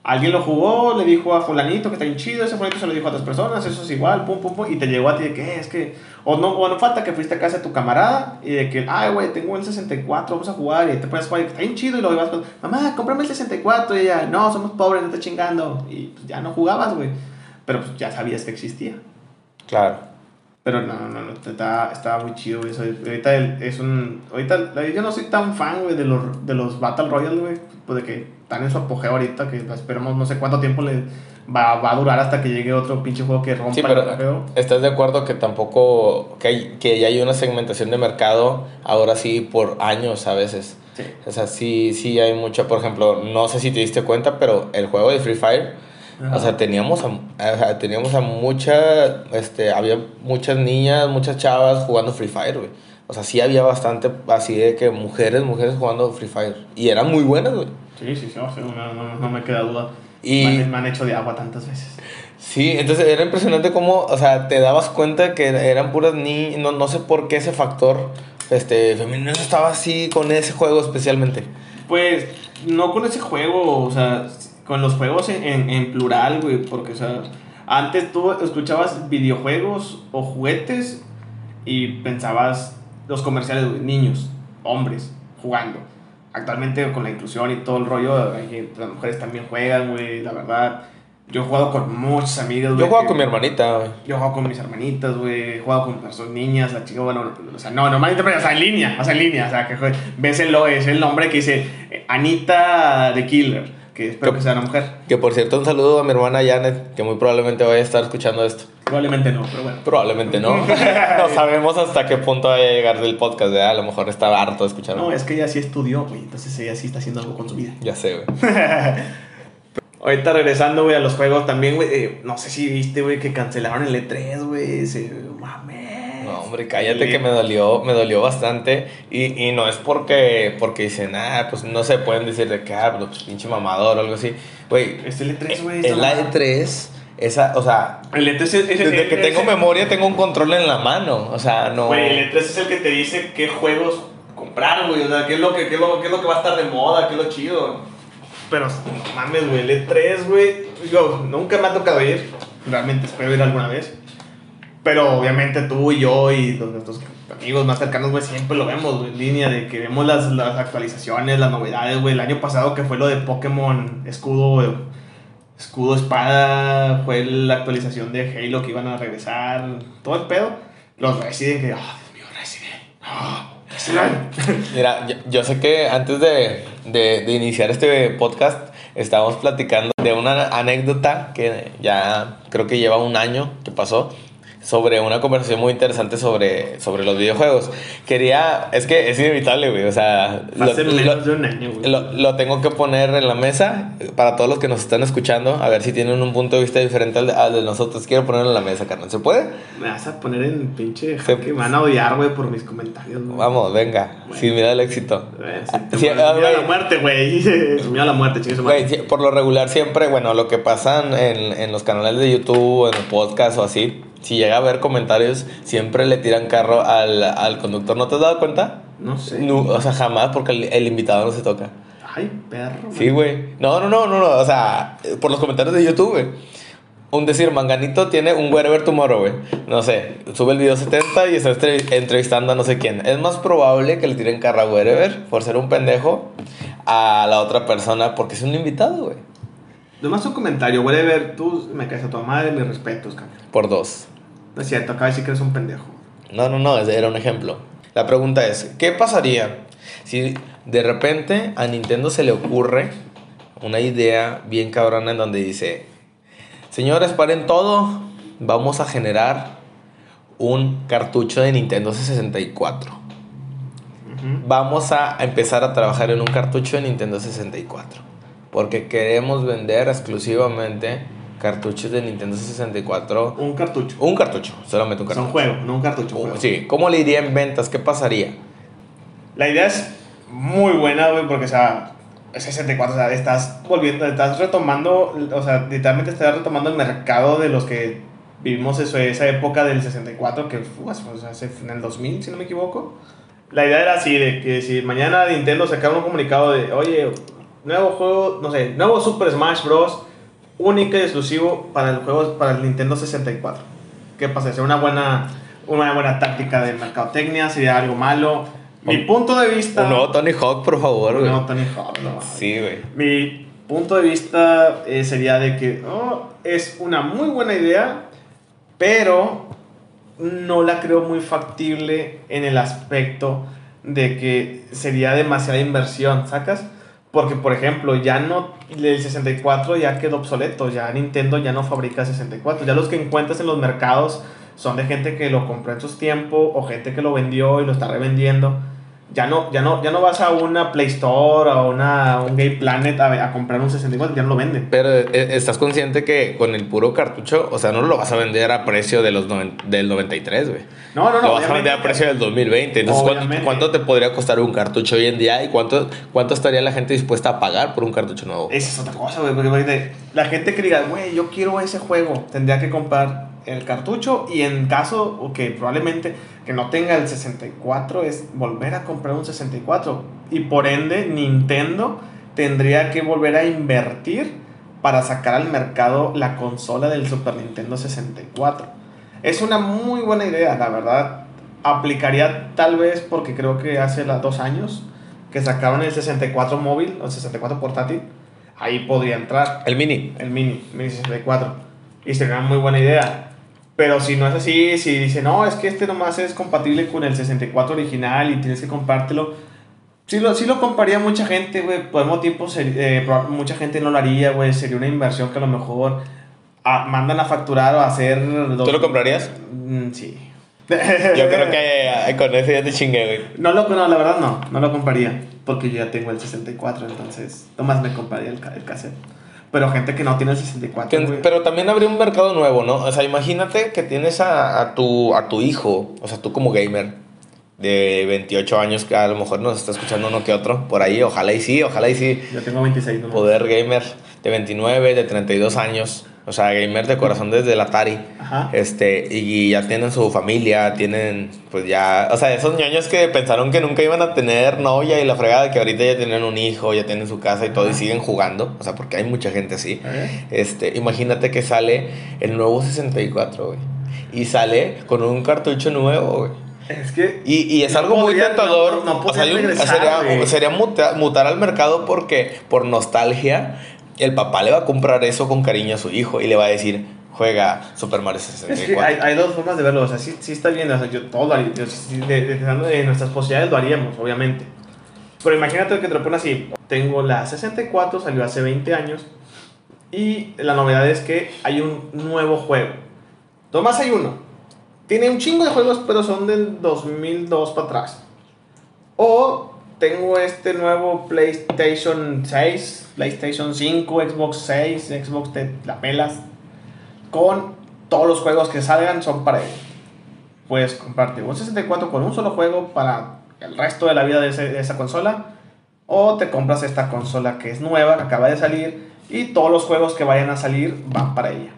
S2: alguien lo jugó, le dijo a fulanito que está bien chido, ese fulanito se lo dijo a otras personas, eso es igual, pum, pum, pum, y te llegó a ti de que "Eh, es que, o no, o no falta que fuiste a casa de tu camarada y de que, ay, güey, tengo el 64, vamos a jugar, y te a jugar, y está bien chido, y luego ibas con, mamá, cómprame el 64, y ella, no, somos pobres, no te chingando, y pues ya no jugabas, güey, pero pues ya sabías que existía.
S1: Claro.
S2: Pero no, no, no, está, estaba muy chido, güey. eso. Ahorita el- es un. Ahorita yo no soy tan fan, güey, de los, de los Battle Royale, güey. Pues de que están en su apogeo ahorita, que esperamos no sé cuánto tiempo le va, va a durar hasta que llegue otro pinche juego que rompa
S1: Sí,
S2: el
S1: pero
S2: apogeo.
S1: ¿estás de acuerdo que tampoco, que, hay, que ya hay una segmentación de mercado, ahora sí, por años a veces?
S2: Sí.
S1: O sea, sí, sí hay mucha, por ejemplo, no sé si te diste cuenta, pero el juego de Free Fire,
S2: Ajá.
S1: o sea, teníamos a, o sea, teníamos a muchas, este, había muchas niñas, muchas chavas jugando Free Fire, güey. O sea, sí había bastante así de que mujeres, mujeres jugando Free Fire. Y eran muy buenas, güey.
S2: Sí, sí, sí, o sea, no, no, no me queda duda.
S1: Y-
S2: Me, han, me han hecho de agua tantas veces.
S1: Sí, entonces era impresionante cómo, o sea, te dabas cuenta que eran puras niñas, no, no sé por qué ese factor este, femenino estaba así con ese juego especialmente.
S2: Pues no con ese juego, o sea, con los juegos en, en, en plural, güey, porque, o sea, antes tú escuchabas videojuegos o juguetes y pensabas los comerciales, güey, niños, hombres, jugando. Actualmente con la inclusión y todo el rollo, las mujeres también juegan, güey, la verdad. Yo he jugado con muchas amigas, güey.
S1: Yo
S2: que-
S1: con mi hermanita, güey.
S2: yo jugado con mis hermanitas, güey. He jugado con personas niñas, la chica, bueno, o sea, no, normalmente, pero, o sea, en línea, o sea, en línea, o sea, que ves el, es el nombre que dice eh, Anita the Killer, que espero que sea una mujer.
S1: Que por cierto, un saludo a mi hermana Janet, que muy probablemente vaya a estar escuchando esto.
S2: Probablemente no, pero bueno.
S1: Probablemente no. no sabemos hasta qué punto vaya a llegar del podcast, ¿verdad? A lo mejor está harto de escucharlo.
S2: No, es que ella sí estudió, güey, entonces ella sí está haciendo algo con su vida.
S1: Ya sé, güey.
S2: Ahorita regresando, güey, a los juegos también, güey, eh, no sé si viste, güey, que cancelaron el E3, güey, se, mames.
S1: Hombre, cállate que me dolió, me dolió bastante. Y, y no es porque, porque dicen, ah, pues no se pueden decir de que, ah, pues pinche mamador o algo así. Güey,
S2: Es el E3, güey.
S1: es la
S2: mamada.
S1: E3, esa, o sea,
S2: El E3 es, es-
S1: desde que
S2: es-
S1: tengo memoria tengo un control en la mano. O sea, no.
S2: Güey, el E3 es el que te dice qué juegos comprar, güey. O sea, qué es lo que, qué es lo, qué es lo que va a estar de moda, qué es lo chido. Pero no mames, güey, el E3, güey. Yo nunca me ha tocado ir. Realmente espero ir alguna vez. Pero obviamente tú y yo y los, nuestros amigos más cercanos, güey, siempre lo vemos, güey, en línea. De que vemos las, las actualizaciones, las novedades, güey. El año pasado que fue lo de Pokémon Escudo, Escudo Espada, fue la actualización de Halo que iban a regresar. Todo el pedo. Los Resident, que, ah, Dios mío, Resident. Ah, Resident.
S1: Mira, yo, yo sé que antes de, de, de iniciar este podcast estábamos platicando de una anécdota que ya creo que lleva un año que pasó sobre una conversación muy interesante sobre, sobre los videojuegos. Quería, es que es inevitable, güey, o sea, lo, lo-
S2: de un año,
S1: lo- lo tengo que poner en la mesa para todos los que nos están escuchando, a ver si tienen un punto de vista diferente al de, al de nosotros. Quiero ponerlo en la mesa, carnal. ¿Se puede?
S2: Me vas a poner en pinche
S1: Se-
S2: jaque. Me van a odiar, güey, por mis comentarios, güey.
S1: Vamos, venga.
S2: Bueno.
S1: Sin miedo al éxito.
S2: Eh, sí,
S1: güey.
S2: la muerte, güey. Mira la muerte,
S1: Güey, sí, por lo regular siempre, bueno, lo que pasan en, en los canales de YouTube en el podcast o así, si llega a haber comentarios, siempre le tiran carro al, al conductor. ¿No te has dado cuenta?
S2: No sé.
S1: No, o sea, jamás porque el, el invitado no se toca.
S2: Ay, perro.
S1: Sí, güey. No, no, no, no, no. O sea, por los comentarios de YouTube, güey. Un decir, Manganito tiene un Wherever Tomorrow, güey. No sé, sube el video 70 y está entre- entrevistando a no sé quién. Es más probable que le tiren carro a Wherever por ser un pendejo a la otra persona porque es un invitado, güey.
S2: Nomás un comentario, güey. ver, tú me caes a tu madre, mis respetos, cabrón.
S1: Por dos.
S2: No es cierto, acá de decir que eres un pendejo.
S1: No, no, no, era un ejemplo. La pregunta es, ¿qué pasaría si de repente a Nintendo se le ocurre una idea bien cabrona en donde dice, señores, paren todo, vamos a generar un cartucho de Nintendo 64.
S2: Ujú.
S1: Vamos a empezar a trabajar en un cartucho de Nintendo 64. Porque queremos vender exclusivamente Cartuchos de Nintendo 64.
S2: Un cartucho.
S1: Un cartucho, solamente un cartucho.
S2: Son juegos, no un cartucho. Juego.
S1: sí, ¿cómo le iría en ventas? ¿Qué pasaría?
S2: La idea es muy buena, güey, porque, o sea, 64, o sea, estás volviendo, estás retomando, o sea, literalmente estás retomando el mercado de los que vivimos eso, esa época del 64, que fue o sea, hace- en el 2000, si no me equivoco. La idea era así, de que si mañana Nintendo sacaba un comunicado de, oye, nuevo juego, no sé, nuevo Super Smash Bros. Único y exclusivo para el juego, para el Nintendo 64. ¿Qué pasa? Sería una buena, una buena táctica de mercadotecnia, sería algo malo. Mi
S1: Un-
S2: punto de vista...
S1: Nuevo Tony Hawk, por favor, güey.
S2: No, Tony Hawk, no.
S1: Sí, güey.
S2: Mi punto de vista eh, sería de que oh, es una muy buena idea, pero no la creo muy factible en el aspecto de que sería demasiada inversión, ¿sacas? Porque, por ejemplo, ya no, el 64 ya quedó obsoleto, ya Nintendo ya no fabrica 64, ya los que encuentras en los mercados son de gente que lo compró en sus tiempos o gente que lo vendió y lo está revendiendo. Ya no, ya no, ya no vas a una Play Store o una, un Game Planet a, a comprar un 64, ya no lo venden.
S1: Pero eh, estás consciente que con el puro cartucho, o sea, no lo vas a vender a precio de los noven- del 93, güey.
S2: No, no, no.
S1: lo vas a vender a precio del 2020. Entonces, ¿cuánto, te podría costar un cartucho hoy en día y cuánto, cuánto estaría la gente dispuesta a pagar por un cartucho nuevo?
S2: Esa es otra cosa, güey. Porque la gente que diga, güey, yo quiero ese juego, tendría que comprar el cartucho y en caso, o que probablemente que no tenga el 64, es volver a comprar un 64. Y por ende, Nintendo tendría que volver a invertir para sacar al mercado la consola del Super Nintendo 64. Es una muy buena idea, la verdad. Aplicaría tal vez porque creo que hace dos años que sacaron el 64 móvil o el 64 portátil. Ahí podría entrar
S1: El mini.
S2: el mini, mini 64. Y sería una muy buena idea. Pero si no es así, si dice, no, es que este nomás es compatible con el 64 original y tienes que comprártelo. Sí lo, sí lo compraría mucha gente, güey. Por el mismo tiempo, eh, mucha gente no lo haría, güey. Sería una inversión que a lo mejor ah, mandan a facturar o a hacer...
S1: ¿Tú lo comprarías?
S2: Mm, sí.
S1: Yo creo que con eso ya te chingué, güey.
S2: No, lo, no, la verdad no, no lo compraría. Porque yo ya tengo el 64, entonces nomás me compraría el, el cassette. Pero gente que no tiene el 64,
S1: Que-. Pero también habría un mercado nuevo, ¿no? O sea, imagínate que tienes a, a tu, a tu hijo, o sea, tú como gamer de 28 años, que a lo mejor nos está escuchando uno que otro, por ahí, ojalá y sí, ojalá y sí.
S2: Yo tengo 26 nomás.
S1: Poder gamer de 29, de 32 años, o sea, gamer de corazón desde el Atari.
S2: Ajá.
S1: Este, y ya tienen su familia, tienen, pues ya, o sea, esos ñoños que pensaron que nunca iban a tener novia y la fregada, que ahorita ya tienen un hijo, ya tienen su casa y todo, y
S2: Ajá.
S1: siguen jugando, o sea, porque hay mucha gente así. Este, imagínate que sale el nuevo 64, güey. Y sale con un cartucho nuevo, güey.
S2: Es que.
S1: Y, y es
S2: No
S1: algo muy tentador.
S2: no- no
S1: o sea,
S2: regresar,
S1: sería, sería muta- mutar al mercado porque por nostalgia el papá le va a comprar eso con cariño a su hijo y le va a decir, juega Super Mario
S2: Es
S1: 64.
S2: que hay, hay dos formas de verlo. O sea, sí, sí está bien. O sea, yo todo lo haría. yo sí- de, de- de- nuestras posibilidades lo haríamos, obviamente. Pero imagínate que te lo pones así. Tengo la 64, salió hace 20 años. Y la novedad es que hay un nuevo juego. Nomás hay uno. Tiene un chingo de juegos, pero son del 2002 para atrás. O tengo este nuevo PlayStation 6, PlayStation 5, Xbox 6, Xbox te la pelas. Con todos los juegos que salgan son para él. Puedes comprarte un 64 con un solo juego para el resto de la vida de, ese- de esa consola. O te compras esta consola que es nueva, que acaba de salir. Y todos los juegos que vayan a salir van para ella.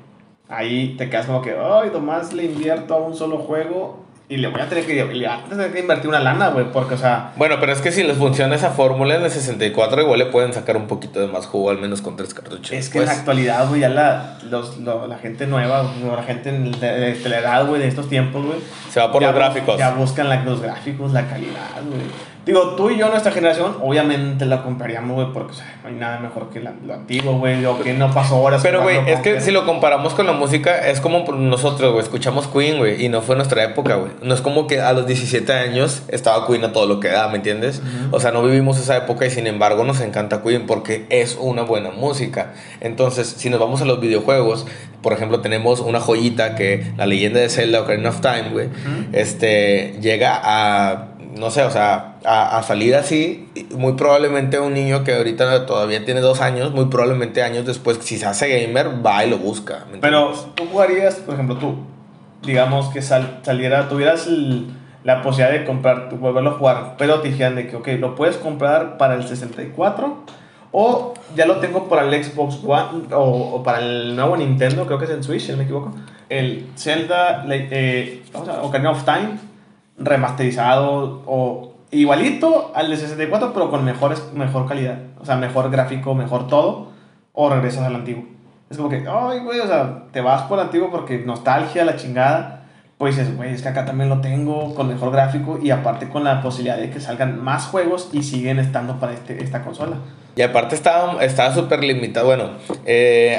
S2: Ahí te quedas como que, ay, nomás le invierto a un solo juego. Y le voy a tener que, le voy a tener que invertir una lana, güey. Porque, o sea,
S1: Bueno, pero es que si les funciona esa fórmula en el 64, igual le pueden sacar un poquito de más jugo, al menos con tres cartuchos.
S2: Es que en
S1: pues.
S2: la actualidad, güey, ya la, los, lo- la gente nueva, la gente de, de- la edad, güey, de estos tiempos, güey.
S1: Se va por los gráficos.
S2: Ya buscan la- los gráficos, la calidad, güey. Digo, tú y yo, nuestra generación, obviamente la compraríamos, güey, porque o sea, no hay nada mejor que la- lo antiguo, güey, lo que no pasó horas.
S1: Pero, güey, es que si lo comparamos con la música, es como nosotros, güey, escuchamos Queen, güey, y no fue nuestra época, güey. No es como que a los 17 años estaba Queen a todo lo que da, ¿me entiendes? O sea, no vivimos esa época y sin embargo nos encanta Queen porque es una buena música. Entonces, si nos vamos a los videojuegos, por ejemplo, tenemos una joyita que la leyenda de Zelda Ocarina of Time, güey, este, llega a no sé, o sea, a, a, salir así, muy probablemente un niño que ahorita todavía tiene dos años, muy probablemente años después, si se hace gamer, va y lo busca.
S2: Pero tú jugarías, por ejemplo, tú, digamos que sal, saliera, tuvieras la posibilidad de comprar, volverlo a jugar, pero te dijeran de que, ok, lo puedes comprar para el 64 o ya lo tengo para el Xbox One o, o para el nuevo Nintendo, creo que es el Switch, si no me equivoco. El Zelda eh, Ocarina of Time remasterizado o igualito al de 64, pero con mejores, mejor calidad. O sea, mejor gráfico, mejor todo. O regresas al antiguo. Es como que, ay, güey, o sea, te vas por el antiguo porque nostalgia, la chingada. Pues dices, güey, es que acá también lo tengo con mejor gráfico y aparte con la posibilidad de que salgan más juegos y siguen estando para este, esta consola.
S1: Y aparte estaba súper limitado. Bueno, eh,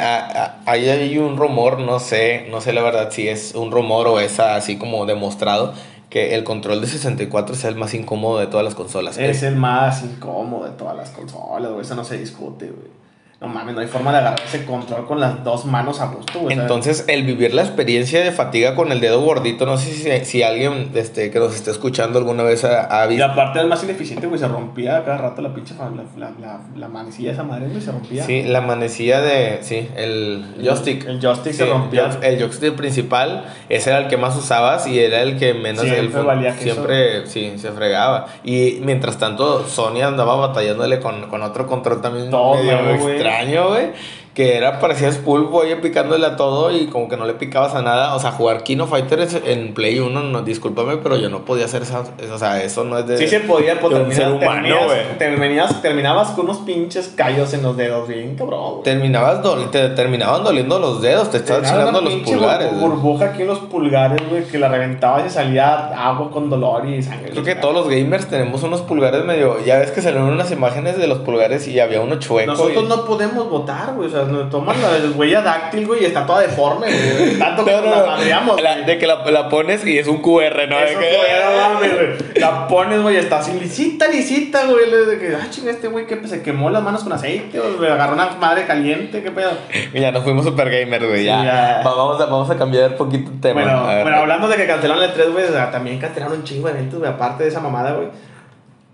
S1: ahí hay un rumor, no sé, no sé la verdad si es un rumor o es así como demostrado, que el control de 64 es el más incómodo de todas las consolas.
S2: Es el más incómodo de todas las consolas, güey. Eso no se discute, güey. No mames, no hay forma de agarrar ese control con las dos manos a gusto, güey.
S1: Entonces, el vivir la experiencia de fatiga con el dedo gordito, no sé si, si alguien este, que nos esté escuchando alguna vez ha,
S2: visto. Y aparte del más ineficiente, güey, se rompía cada rato la pinche la, la, la, la manecilla de esa madre, güey, se rompía.
S1: Sí, la manecilla de. Sí, el joystick.
S2: El, joystick se rompía.
S1: El, joystick principal, ese era el que más usabas y era el que menos.
S2: Siempre el, valía
S1: Siempre, sí, se fregaba. Y mientras tanto, Sony andaba batallándole con, con otro control también
S2: Todo,
S1: medio extraño, güey que era, parecías pulpo ahí picándole a todo y como que no le picabas a nada. O sea, jugar Kino Fighters en Play 1, no, discúlpame, pero yo no podía hacer eso. O sea, eso no es de.
S2: Sí se podía, pues, terminar, ser humano, terminabas, terminabas, con unos pinches callos en los dedos, bien cabrón.
S1: Terminabas te terminaban doliendo los dedos, te estaban chingando los pulgares.
S2: burbuja aquí en los pulgares, güey, que la reventabas y salía agua con dolor y sangre.
S1: Creo que todos los gamers tenemos unos pulgares medio. Ya ves que salieron unas imágenes de los pulgares y había uno chueco.
S2: Nosotros no podemos votar, güey. O sea, tomas la huella dáctil, güey, y está toda deforme, güey. Tanto que la madreamos,
S1: De que la, la, pones y es un QR, ¿no?
S2: Es un QR, güey. La pones, güey, está así lisita, lisita, güey. De que, ah, chinga, este güey que se quemó las manos con aceite, o le agarró una madre caliente, qué pedo.
S1: ya nos fuimos super gamer, güey, ya. vamos, a, vamos a cambiar un poquito el tema.
S2: Bueno, bueno, hablando de que cancelaron el 3, güey, también cancelaron un chingo de eventos, güey, aparte de esa mamada, güey.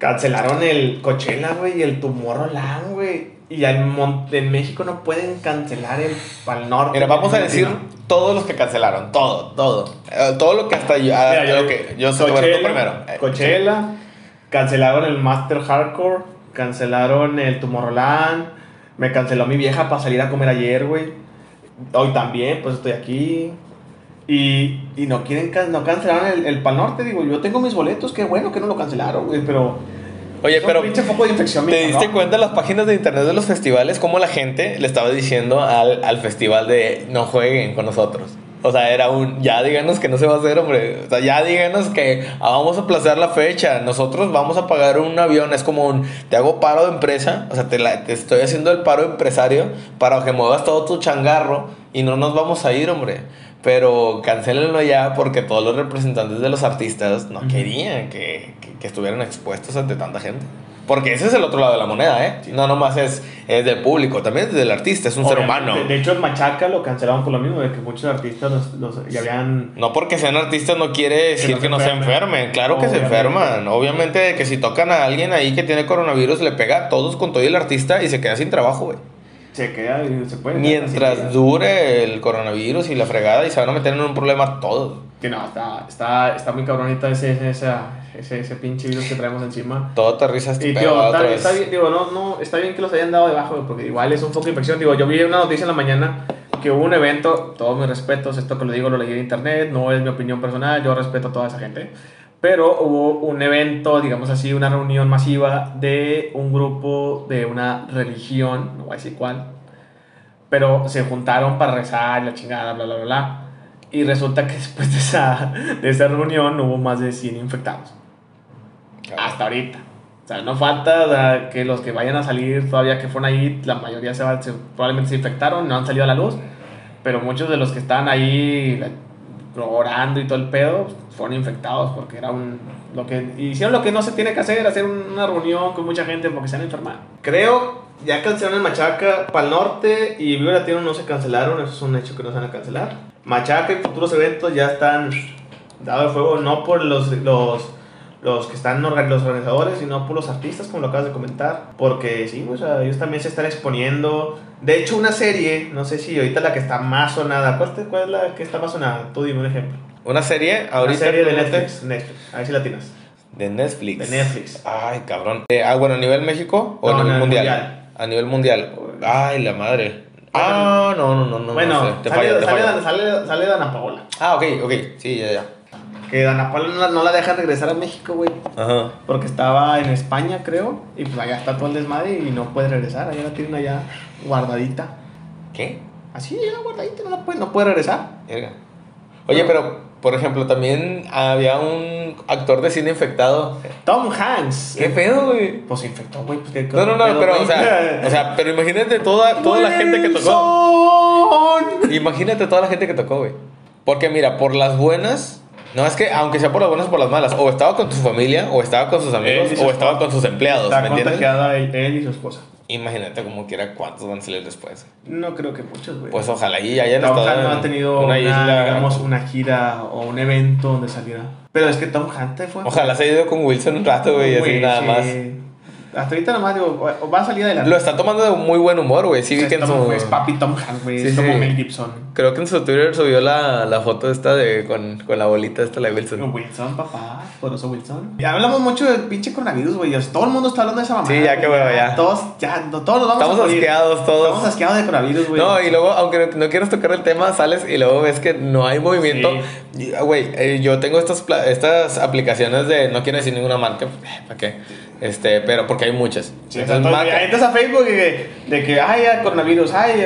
S2: Cancelaron el Coachella, güey, y el Tomorrowland, güey. Y en México no pueden cancelar el Pal Norte.
S1: Mira, vamos a decir todos los que cancelaron. Todo, todo. Eh, todo lo que hasta yo. Ah, yo, que, yo
S2: Coachella, primero. Eh, Coachella, cancelaron el Master Hardcore, cancelaron el Tomorrowland. Me canceló mi vieja para salir a comer ayer, güey. Hoy también, pues estoy aquí. Y, y no quieren no cancelaron el, el Pal Norte. Digo, yo tengo mis boletos, qué bueno que no lo cancelaron, güey, pero
S1: Oye, pero.
S2: foco de infección,
S1: ¿Te diste cuenta en las páginas de internet de los festivales cómo la gente le estaba diciendo al, al festival de no jueguen con nosotros? O sea, era un, ya díganos que no se va a hacer, hombre. O sea, ya díganos que ah, vamos a aplazar la fecha. Nosotros vamos a pagar un avión. Es como un, te hago paro de empresa. O sea, te, te estoy haciendo el paro empresario para que muevas todo tu changarro y no nos vamos a ir, hombre. Pero cancelenlo ya porque todos los representantes de los artistas no querían que, que, estuvieran expuestos ante tanta gente. Porque ese es el otro lado de la moneda, ¿eh? No nomás es, es del público, también es del artista, es un ser humano.
S2: De, hecho, en Machaca lo cancelaron por lo mismo, de que muchos artistas los, ya habían...
S1: No porque sean artistas no quiere decir que no, se, enfermen. Claro que se enferman. Obviamente que si tocan a alguien ahí que tiene coronavirus, le pega a todos con todo el artista y se queda sin trabajo, güey
S2: se queda y se puede.
S1: Mientras dure el coronavirus y la fregada y se van a meter en un problema todos.
S2: Que no, está, está, está muy cabronita ese, ese, ese, ese, pinche virus que traemos encima.
S1: Todo aterriza
S2: este y, tío, está, está, bien, digo, no, no, está bien que los hayan dado debajo, porque igual es un foco de infección. Digo, yo vi una noticia en la mañana que hubo un evento, todos mis respetos, esto que lo digo lo leí en internet, no es mi opinión personal, yo respeto a toda esa gente pero hubo un evento, digamos así, una reunión masiva de un grupo de una religión, no voy a decir cuál, pero se juntaron para rezar la chingada, bla, bla, bla, bla. Y resulta que después de esa, de esa reunión hubo más de 100 infectados. Hasta ahorita. O sea, no falta que los que vayan a salir todavía que fueron ahí, la mayoría se, va, se probablemente se infectaron, no han salido a la luz, pero muchos de los que están ahí orando y todo el pedo, fueron infectados porque era un... Lo que, hicieron lo que no se tiene que hacer, hacer una reunión con mucha gente porque se han enfermado. Creo, ya cancelaron el Machaca para el norte y Viva Latino no se cancelaron, eso es un hecho que no se van a cancelar. Machaca y futuros eventos ya están dados de fuego, no por los, los, los que están orga- los organizadores y no por los artistas, como lo acabas de comentar. Porque sí, o sea, ellos también se están exponiendo. De hecho, una serie, no sé si ahorita la que está más sonada, ¿cuál, te- cuál es la que está más sonada? Tú dime un ejemplo.
S1: Una serie
S2: Una
S1: ahorita.
S2: serie de
S1: actualmente,
S2: Netflix, Netflix, a ver si la tienes.
S1: De Netflix.
S2: De Netflix.
S1: Ay, cabrón. Eh, ah, bueno, a nivel México o
S2: No,
S1: a nivel
S2: a nivel
S1: mundial?
S2: mundial.
S1: A nivel mundial. Ay, la madre. Ah, no, no, no, no.
S2: bueno,
S1: no sé. Te
S2: sale,
S1: fallo, te
S2: sale,
S1: fallo.
S2: sale- sale Dana Paola.
S1: Ah, ok, ok. Sí, ya, ya.
S2: Que Dana Paola no, la- no la dejan regresar a México, güey.
S1: Ajá.
S2: Porque estaba en España, creo. Y pues allá está todo el desmadre y no puede regresar. Allá la tienen allá guardadita.
S1: ¿Qué?
S2: Así, ya guardadita, no, la puede, no puede regresar.
S1: Verga. Oye, pero, por ejemplo, también había un actor de cine infectado.
S2: Tom Hanks.
S1: ¿Qué pedo, güey?
S2: Pues infectó, güey. Pues, ¿qué-
S1: No, no, no,
S2: pedo,
S1: pero, o sea, o sea, pero imagínate toda, toda la gente que tocó. Imagínate toda la gente que tocó, güey. Porque mira, por las buenas, no es que, aunque sea por las buenas o por las malas, o estaba con su familia, o estaba con sus amigos, o estaba con sus empleados,
S2: Está
S1: ¿me entiendes?
S2: contagiada él, él y su esposa.
S1: Imagínate como quiera cuántos van a salir después.
S2: No creo que muchos, güey.
S1: Pues ojalá y hayan
S2: Tom
S1: estado
S2: no ha tenido
S1: una
S2: una,
S1: isla.
S2: digamos, una gira o un evento donde saliera. Pero es que Tom te fue.
S1: Ojalá se haya ido con Wilson un rato, güey, así nada
S2: sí.
S1: más.
S2: Hasta ahorita nada más digo, va a salir adelante.
S1: Lo está tomando de muy buen humor, güey. Sí, vi que en su.
S2: es papi Tom Hanks, güey.
S1: Sí,
S2: es como
S1: sí.
S2: Mel Gibson.
S1: Creo que en su Twitter subió la, la foto esta de con, con la bolita esta, la de Wilson.
S2: Wilson, papá. Poderoso Wilson. Ya hablamos mucho del pinche coronavirus, güey. Todo el mundo está hablando de esa mamá.
S1: Sí, ya, qué bueno, ya.
S2: Todos, ya, todos nos vamos
S1: Estamos
S2: a morir.
S1: asqueados todos.
S2: Estamos asqueados de coronavirus, güey.
S1: No, y luego, aunque no, no quieras tocar el tema, sales y luego ves que no hay movimiento. Ah, Güey, eh, yo tengo estas, estas aplicaciones de, no quiero decir ninguna marca, eh, ¿para qué? Este, pero porque hay muchas.
S2: Sí,
S1: Entonces,
S2: entonces,
S1: marca-
S2: entras a Facebook y de, de que, ay, coronavirus, ay,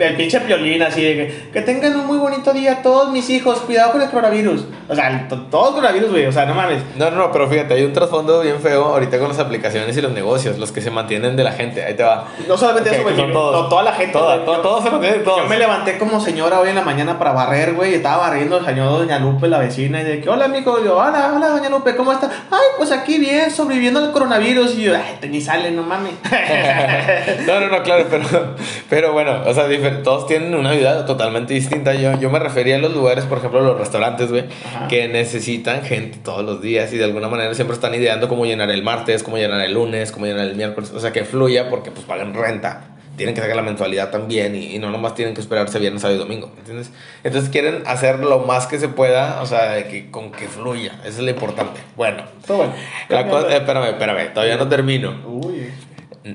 S2: el pinche piolín, así de que, que tengan un muy bonito día todos mis hijos, cuidado con el coronavirus. O sea, el- to- todo el coronavirus, güey, o sea, no mames.
S1: No, no, no, pero fíjate, hay un trasfondo bien feo ahorita con las aplicaciones y los negocios, los que se mantienen de la gente. Ahí te va.
S2: No solamente eso, güey,
S1: todos.
S2: toda la gente.
S1: Toda-
S2: güey.
S1: to-
S2: Yo-
S1: todos se mantienen todos.
S2: Yo me levanté como señora hoy en la mañana para barrer, güey. y Estaba barriendo el señor Doña Lupe, la vecina, y de que, hola. Y yo, hola, hola, Doña Lupe, ¿cómo está? Ay, pues aquí bien, sobreviviendo coronavirus. Y yo, ay, te ni sale, no mames.
S1: No, no, no, claro, pero, pero bueno, o sea, todos tienen una vida totalmente distinta. Yo, yo me refería a los lugares, por ejemplo, los restaurantes, güey, que necesitan gente todos los días y de alguna manera siempre están ideando cómo llenar el martes, cómo llenar el lunes, cómo llenar el miércoles, o sea, que fluya porque pues pagan renta. Tienen que sacar la mensualidad también y, y no nomás tienen que esperarse viernes, sábado y domingo, ¿me ¿entiendes? Entonces quieren hacer lo más que se pueda, o sea, que, con que fluya, eso es lo importante. Bueno,
S2: Todo bueno.
S1: la cosa- eh, espérame, espérame, todavía no termino
S2: Uy.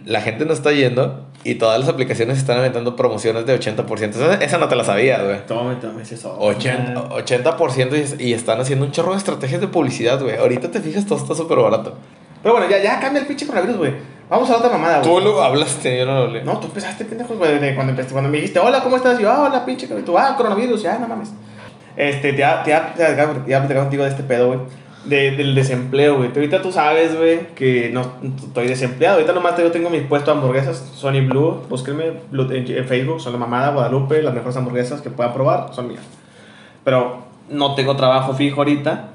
S1: la gente no está yendo y todas las aplicaciones están aventando promociones de 80%. Esa, esa no te la sabías, güey.
S2: Tome, tome eso.
S1: 80%, 80% y, y están haciendo un chorro de estrategias de publicidad, güey. Ahorita te fijas, todo está súper barato.
S2: Pero bueno, ya, ya cambia el pinche coronavirus, güey. Vamos a otra mamada, güey.
S1: Tú lo hablaste, yo no lo hablé.
S2: No, tú empezaste, pendejo, güey, de cuando, empezaste, cuando me dijiste, hola, ¿cómo estás? Y yo, ah, hola, pinche, tú, ah, coronavirus, ya, no mames. Este, te ya, ya, ya, ya platicar contigo de este pedo, güey. De, del desempleo, güey. Ahorita tú sabes, güey, que no estoy desempleado. Ahorita nomás yo tengo mi puesto de hamburguesas, Sony Blue. Búsquenme en, Facebook, son la mamada, Guadalupe, las mejores hamburguesas que puedan probar son mías. Pero no tengo trabajo fijo ahorita.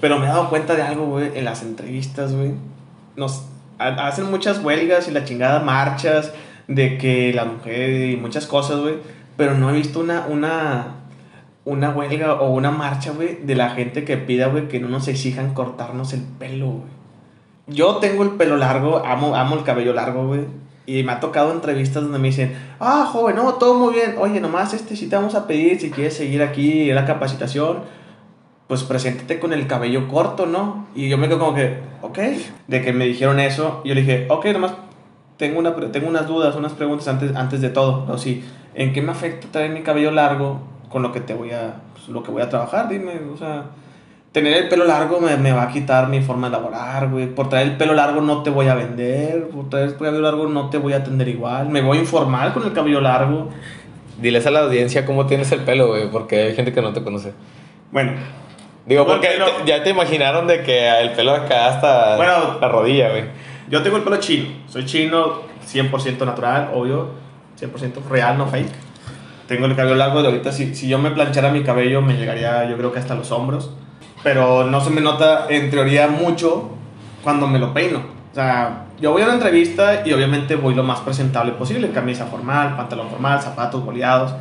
S2: Pero me he dado cuenta de algo, güey, en las entrevistas, güey. Nos hacen muchas huelgas y la chingada marchas de que la mujer y muchas cosas, güey. Pero no he visto una, una, una huelga o una marcha, güey, de la gente que pida, güey, que no nos exijan cortarnos el pelo, güey. Yo tengo el pelo largo, amo, amo el cabello largo, güey. Y me ha tocado entrevistas donde me dicen, ah, joven, no, todo muy bien. Oye, nomás este sí te vamos a pedir si quieres seguir aquí la capacitación pues preséntate con el cabello corto, ¿no? Y yo me quedo como que, ok, de que me dijeron eso, yo le dije, ok, nomás tengo, una, tengo unas dudas, unas preguntas antes, antes de todo, ¿no? Sí, ¿en qué me afecta traer mi cabello largo con lo que te voy a, pues, lo que voy a trabajar? Dime, o sea, tener el pelo largo me, me va a quitar mi forma de laborar, güey, por traer el pelo largo no te voy a vender, por traer el cabello largo no te voy a atender igual, me voy a informar con el cabello largo.
S1: Diles a la audiencia cómo tienes el pelo, güey, porque hay gente que no te conoce.
S2: Bueno,
S1: Digo, porque te- ya te imaginaron de que el pelo acá hasta
S2: Bueno.
S1: la rodilla, güey.
S2: Yo tengo el pelo chino. Soy chino 100% natural, obvio. 100% real, no fake. Tengo el cabello largo de ahorita. Si, si yo me planchara mi cabello, me llegaría yo creo que hasta los hombros. Pero no se me nota en teoría mucho cuando me lo peino. O sea, yo voy a una entrevista y obviamente voy lo más presentable posible. Camisa formal, pantalón formal, zapatos boleados.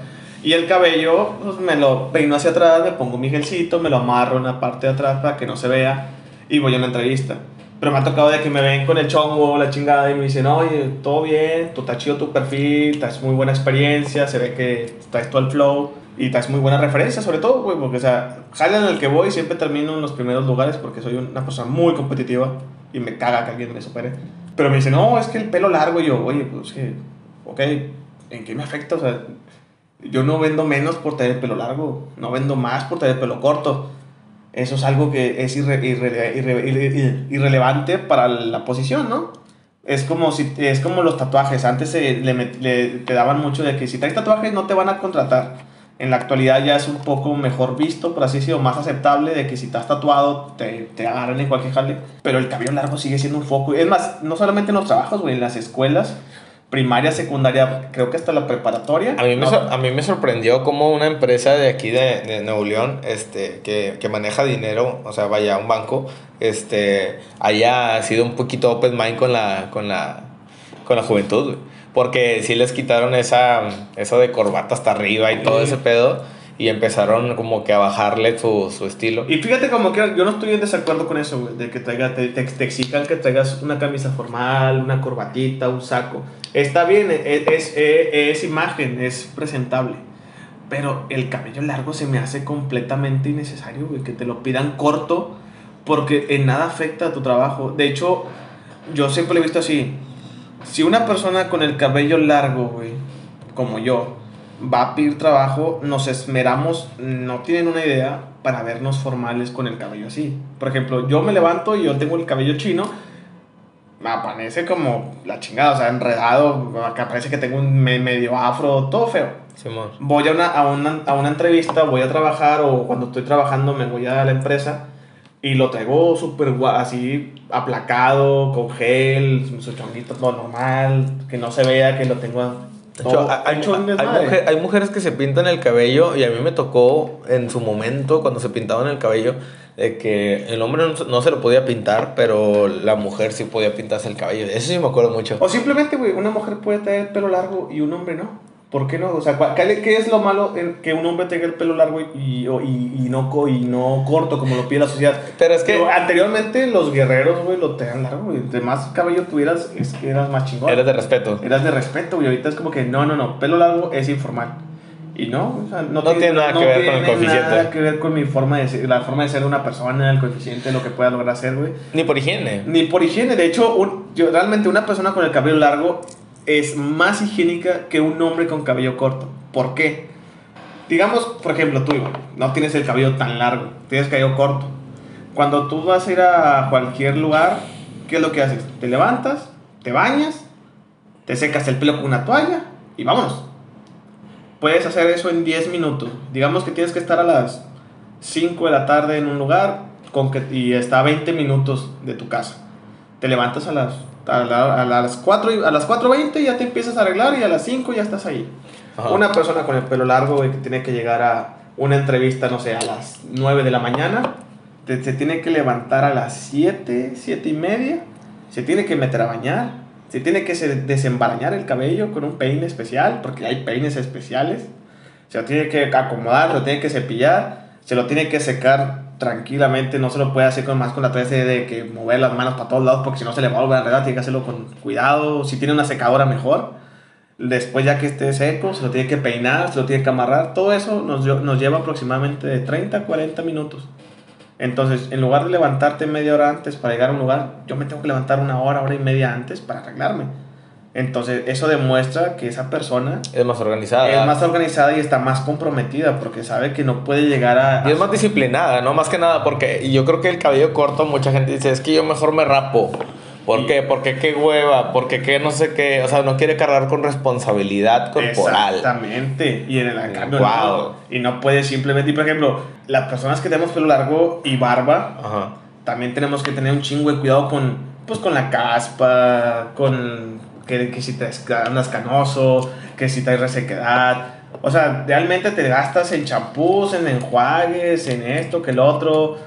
S2: Y el cabello, pues me lo peino hacia atrás, me pongo mi gelcito, me lo amarro en la parte de atrás para que no se vea. y voy a una entrevista. Pero me ha tocado de que me ven con el chongo, la chingada, y me dicen, oye, todo bien, tú está chido tu perfil, estás muy buena experiencia, se ve que traes todo el flow y traes muy buena referencia, sobre todo, güey, porque, o sea, jale en el que voy siempre termino en los primeros lugares porque soy una persona muy competitiva y me caga que alguien me supere. Pero me dicen, no, es que el pelo largo, y yo, oye, pues que, ok, ¿en qué me afecta? O sea, yo no vendo menos por tener el pelo largo, no vendo más por tener el pelo corto. Eso es algo que es irre- irre- irre- irre- irrelevante para la posición, ¿no? Es como, si, es como los tatuajes. Antes se le, le- te daban mucho de que si traes tatuajes no te van a contratar. En la actualidad ya es un poco mejor visto, por así decirlo, más aceptable de que si estás tatuado te, te agarran en cualquier jale. Pero el cabello largo sigue siendo un foco. Es más, no solamente en los trabajos, güey, en las escuelas, primaria, secundaria, creo que hasta la preparatoria.
S1: A mí, me
S2: No,
S1: sor- a mí me sorprendió cómo una empresa de aquí de, de Nuevo León, este, que, que maneja dinero, o sea, vaya, un banco, este, haya sido un poquito open mind con la, con la, con la juventud. Porque sí les quitaron esa, eso de corbata hasta arriba y todo ese pedo, y empezaron como que a bajarle su, su estilo.
S2: Y fíjate como que yo no estoy en desacuerdo con eso, güey, de que traiga, te, te, te exijan que traigas una camisa formal, una corbatita, un saco. Está bien, es, es, es- es imagen, es presentable. Pero el cabello largo se me hace completamente innecesario, güey, que te lo pidan corto, porque en nada afecta a tu trabajo. De hecho, yo siempre lo he visto así. Si una persona con el cabello largo, güey, como yo, va a pedir trabajo, nos esmeramos, no tienen una idea, para vernos formales con el cabello así. Por ejemplo, yo me levanto y yo tengo el cabello chino, me aparece como la chingada, o sea, enredado, acá parece que tengo un me- medio afro, todo feo. Voy a una, a, una, a una entrevista, voy a trabajar o cuando estoy trabajando me voy a la empresa y lo traigo súper así aplacado, con gel, su chonguito todo normal, que no se vea que lo tengo
S1: hecho, hay, mujer- hay mujeres que se pintan el cabello y a mí me tocó en su momento cuando se pintaban el cabello de que el hombre no, se- no se lo podía pintar, pero la mujer sí podía pintarse el cabello. Eso sí me acuerdo mucho.
S2: O simplemente, güey, una mujer puede tener el pelo largo y un hombre no. ¿Por qué no? O sea, ¿cuál- ¿qué, es lo malo que un hombre tenga el pelo largo y, y, y no, y no corto como lo pide la sociedad?
S1: Pero es que
S2: anteriormente los guerreros, güey, lo tenían largo, güey. Entre más cabello tuvieras, es que eras más chingón.
S1: eres de respeto.
S2: Eras de respeto, güey. Ahorita es como que no, no, no. Pelo largo es informal. Y no, o sea, no,
S1: No tiene nada que ver con el
S2: tiene
S1: coeficiente.
S2: nada que ver con mi forma de ser, la forma de ser de una persona, el coeficiente, lo que pueda lograr hacer, güey.
S1: Ni por higiene.
S2: Ni por higiene. De hecho, un- yo, realmente una persona con el cabello largo es más higiénica que un hombre con cabello corto. ¿Por qué? Digamos, por ejemplo, tú, no tienes el cabello tan largo, tienes cabello corto. Cuando tú vas a ir a cualquier lugar, ¿qué es lo que haces? Te levantas, te bañas, te secas el pelo con una toalla y vámonos. Puedes hacer eso en 10 minutos. Digamos que tienes que estar a las 5 de la tarde en un lugar con que, y está a 20 minutos de tu casa. Te levantas a las, a, la- a las 4 y- a las 4.20 y ya te empiezas a arreglar y a las 5 ya estás ahí.
S1: Ajá.
S2: Una persona con el pelo largo que tiene que llegar a una entrevista, no sé, a las 9 de la mañana, te- se tiene que levantar a las 7, 7 y media, se tiene que meter a bañar, se tiene que se- desembarañar el cabello con un peine especial, porque hay peines especiales, se lo tiene que acomodar, se lo tiene que cepillar, se lo tiene que secar tranquilamente, no se lo puede hacer con más con la 13 de que mover las manos para todos lados, porque si no se le va a volver a enredar, tiene que hacerlo con cuidado, si tiene una secadora mejor. Después ya que esté seco, se lo tiene que peinar, se lo tiene que amarrar. Todo eso nos, nos lleva aproximadamente de 30 a 40 minutos. Entonces, en lugar de levantarte media hora antes para llegar a un lugar, yo me tengo que levantar una hora, hora y media antes para arreglarme. Entonces, eso demuestra que esa persona
S1: Es más organizada.
S2: es más organizada y está más comprometida porque sabe que no puede llegar a...
S1: Y es más disciplinada, ¿no? Más que nada, porque yo creo que el cabello corto, mucha gente dice, es que yo mejor me rapo. ¿Por qué? Porque qué hueva, porque qué no sé qué, o sea, no quiere cargar con responsabilidad corporal.
S2: Exactamente. Y en el cambio no. Y no puede simplemente, y por ejemplo, las personas que tenemos pelo largo y barba,
S1: Ajá.
S2: también tenemos que tener un chingo de cuidado con, pues, con la caspa, con que, que si te andas canoso, que si traes resequedad. O sea, realmente te gastas en champús, en enjuagues, en esto, que el otro.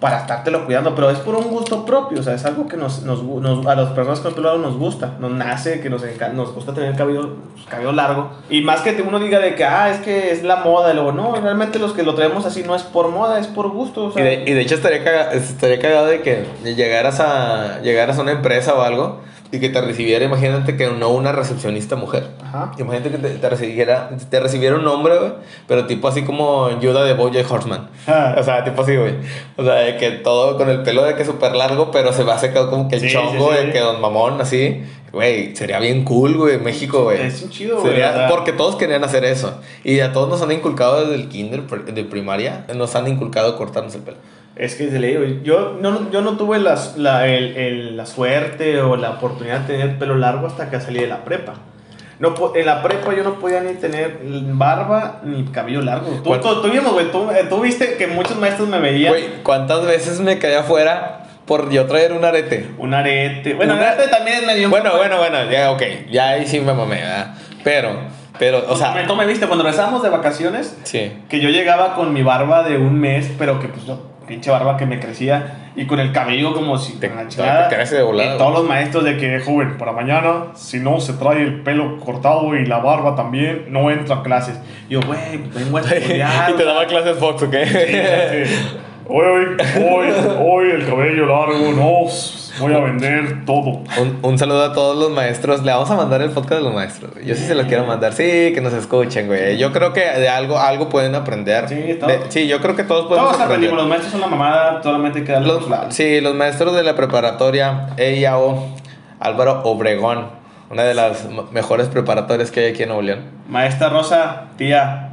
S2: para estártelo cuidando, pero es por un gusto propio, o sea, es algo que nos, nos, nos- a las personas con pelo largo nos gusta, nos nace, que nos, nos gusta tener el cabello, cabello largo. Y más que uno diga de que, ah, es que es la moda, y luego, no, realmente los que lo traemos así no es por moda, es por gusto, o
S1: Y
S2: sea.
S1: de, y de hecho estaría, caga- estaría cagado de que llegaras a, llegaras a una empresa o algo y que te recibiera, imagínate que no una recepcionista mujer.
S2: Ajá.
S1: Imagínate que te, te recibiera, te recibiera un hombre, güey, pero tipo así como Yoda de Bojack Horseman.
S2: Ah.
S1: O sea, tipo así, güey. O sea, de que todo con el pelo de que súper largo, pero se va a secar como que el
S2: Sí,
S1: chongo
S2: sí, sí.
S1: de que don mamón, así. Güey, sería bien cool, güey, México, güey.
S2: Es un chido, güey.
S1: Porque todos querían hacer eso. Y a todos nos han inculcado desde el kinder, de primaria, nos han inculcado cortarnos el pelo.
S2: Es que se le digo, yo no, yo no tuve las- la, el- el- la suerte o la oportunidad de tener pelo largo hasta que salí de la prepa. No, en la prepa yo no podía ni tener barba ni cabello largo. Tú, tú, tú vimos, güey, tú, eh, tú viste que muchos maestros me veían
S1: Güey, ¿cuántas veces me caí afuera por yo traer un arete?
S2: un arete. Bueno, el arete también me dio un
S1: Bueno, bueno, bueno, ya, ok. Ya ahí sí me mamé, ¿verdad? Pero, pero, o sea,
S2: Tú me viste cuando regresamos de vacaciones,
S1: sí.
S2: que yo llegaba con mi barba de un mes, pero que pues yo, pinche barba que me crecía, y con el cabello como si
S1: Te-
S2: la
S1: te
S2: chingada.
S1: crece de volada,
S2: Y todos los maestros de que, joven, para mañana, si no se trae el pelo cortado y la barba también, no entra a clases. Y yo, güey, vengo a estudiar.
S1: y te daba clases Fox, ¿ok?
S2: Sí, sí. Hoy, hoy, hoy el cabello largo, no, voy a vender todo.
S1: Un, un saludo a todos los maestros. Le vamos a mandar el podcast de los maestros. Yo sí se los quiero mandar. Sí, que nos escuchen, güey. Yo creo que de algo, algo pueden aprender.
S2: Sí.
S1: De- sí, yo creo que todos podemos
S2: Todos
S1: aprender.
S2: aprendimos, los maestros son la mamada, solamente hay que darle
S1: Los- sí, los maestros de la preparatoria, EIAO, Álvaro Obregón, una de las mejores preparatorias que hay aquí en Nuevo León.
S2: Maestra Rosa, tía,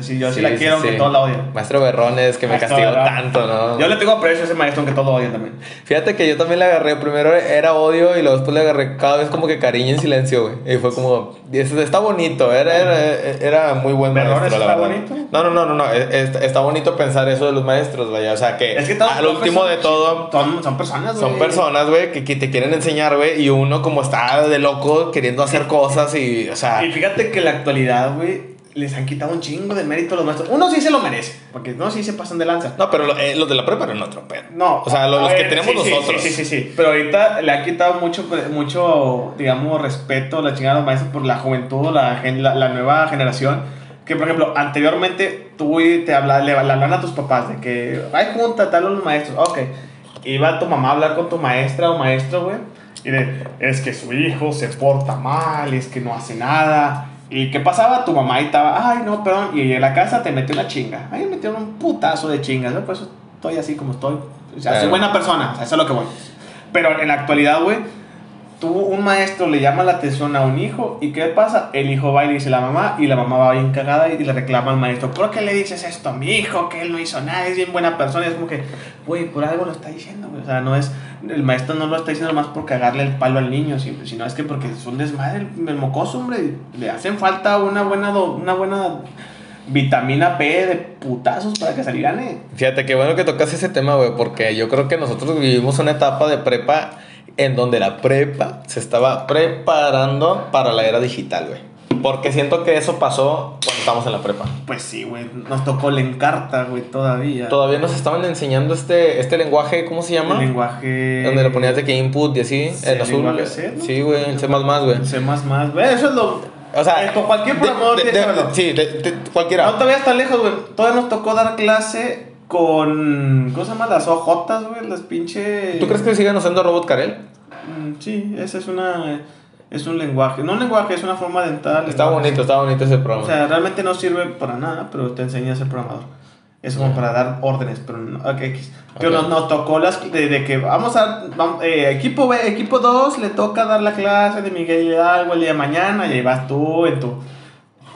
S2: sí, yo sí,
S1: Sí,
S2: la quiero, aunque
S1: sí.
S2: todos la odian.
S1: Maestro Berrones, que me
S2: Maestro
S1: castigó
S2: Berrón.
S1: tanto, ¿no?
S2: Yo le tengo aprecio a ese maestro, aunque todos lo odian también.
S1: Fíjate que yo también le agarré, primero era odio y luego después le agarré cada vez como que cariño en silencio, güey. Y fue como, está bonito, era, era, era muy buen
S2: ¿Berrones
S1: maestro, la
S2: está
S1: verdad.
S2: bonito?
S1: No, no, no, no, no, es- está, está bonito pensar eso de los maestros, vaya, o sea que,
S2: Es que
S1: al último de todo...
S2: Son, son personas, güey.
S1: Son personas, güey, que, que te quieren enseñar, güey, y uno como está de loco queriendo hacer cosas y, o sea,
S2: Y fíjate que en la actualidad, güey, les han quitado un chingo de mérito a los maestros. Uno sí se lo merece, porque no sí se pasan de lanza.
S1: no, pero eh, los de la prepa eran otro pedo.
S2: No.
S1: O sea, lo-
S2: a
S1: los que
S2: ver,
S1: tenemos
S2: sí,
S1: nosotros.
S2: Sí, sí, sí, sí. Pero ahorita le han quitado mucho, mucho digamos, respeto a la chingada de los maestros por la juventud, la, la, la nueva generación. Que, por ejemplo, anteriormente tú te hablas, le, le hablan a tus papás de que, ay, junta, tal, los maestros. Ok. Iba tu mamá a hablar con tu maestra o maestro, güey. Y de, es que su hijo se porta mal, es que no hace nada. ¿Y qué pasaba? Tu mamá ahí estaba, ay, no, perdón. Y en la casa te metió una chinga. Ahí me metieron un putazo de chingas, ¿no? Por eso estoy así como estoy. O sea, soy buena persona, o sea, eso es lo que voy. Pero en la actualidad, güey, tú, un maestro le llama la atención a un hijo y ¿qué pasa? El hijo va y le dice a la mamá y la mamá va bien cagada y le reclama al maestro, ¿por qué le dices esto a mi hijo? Que él no hizo nada, es bien buena persona. Y es como que, güey, por algo lo está diciendo, güey. O sea, no es, el maestro no lo está diciendo más por cagarle el palo al niño, sino es que porque es un desmadre el, mocoso, hombre. Le hacen falta una buena, do- una buena vitamina P de putazos para que se gane.
S1: Fíjate, qué bueno que tocas ese tema, güey, porque yo creo que nosotros vivimos una etapa de prepa en donde la prepa se estaba preparando para la era digital, güey. Porque siento que eso pasó cuando estábamos en la prepa.
S2: Pues sí, güey, nos tocó el encarta, güey, todavía.
S1: Todavía nos estaban enseñando este, este lenguaje, ¿cómo se llama?
S2: El lenguaje.
S1: Donde le ponías de que input y así,
S2: Sí,
S1: en
S2: el
S1: azul.
S2: lenguaje C, ¿no?
S1: Sí, güey, el C++, güey.
S2: C más más, güey, eso es lo.
S1: O sea,
S2: con cualquier programador
S1: de- de-. Sí, cualquiera.
S2: No vayas tan lejos, güey. Todavía nos tocó dar clase con. ¿Cómo se llama? Las ojotas, güey, las pinche.
S1: ¿Tú crees que sigan usando Robot Karel?
S2: Mm, Sí, esa es una. Es un lenguaje. No un lenguaje, es una forma dental.
S1: Está
S2: lenguaje.
S1: bonito, está bonito ese programa.
S2: O sea, realmente no sirve para nada, pero te enseña a ser programador. Es como para dar órdenes, pero no, ok, X. Pero nos tocó las de, de que vamos a vamos, eh, equipo B, equipo 2 le toca dar la clase de Miguel Hidalgo el día de mañana y ahí vas tú en tu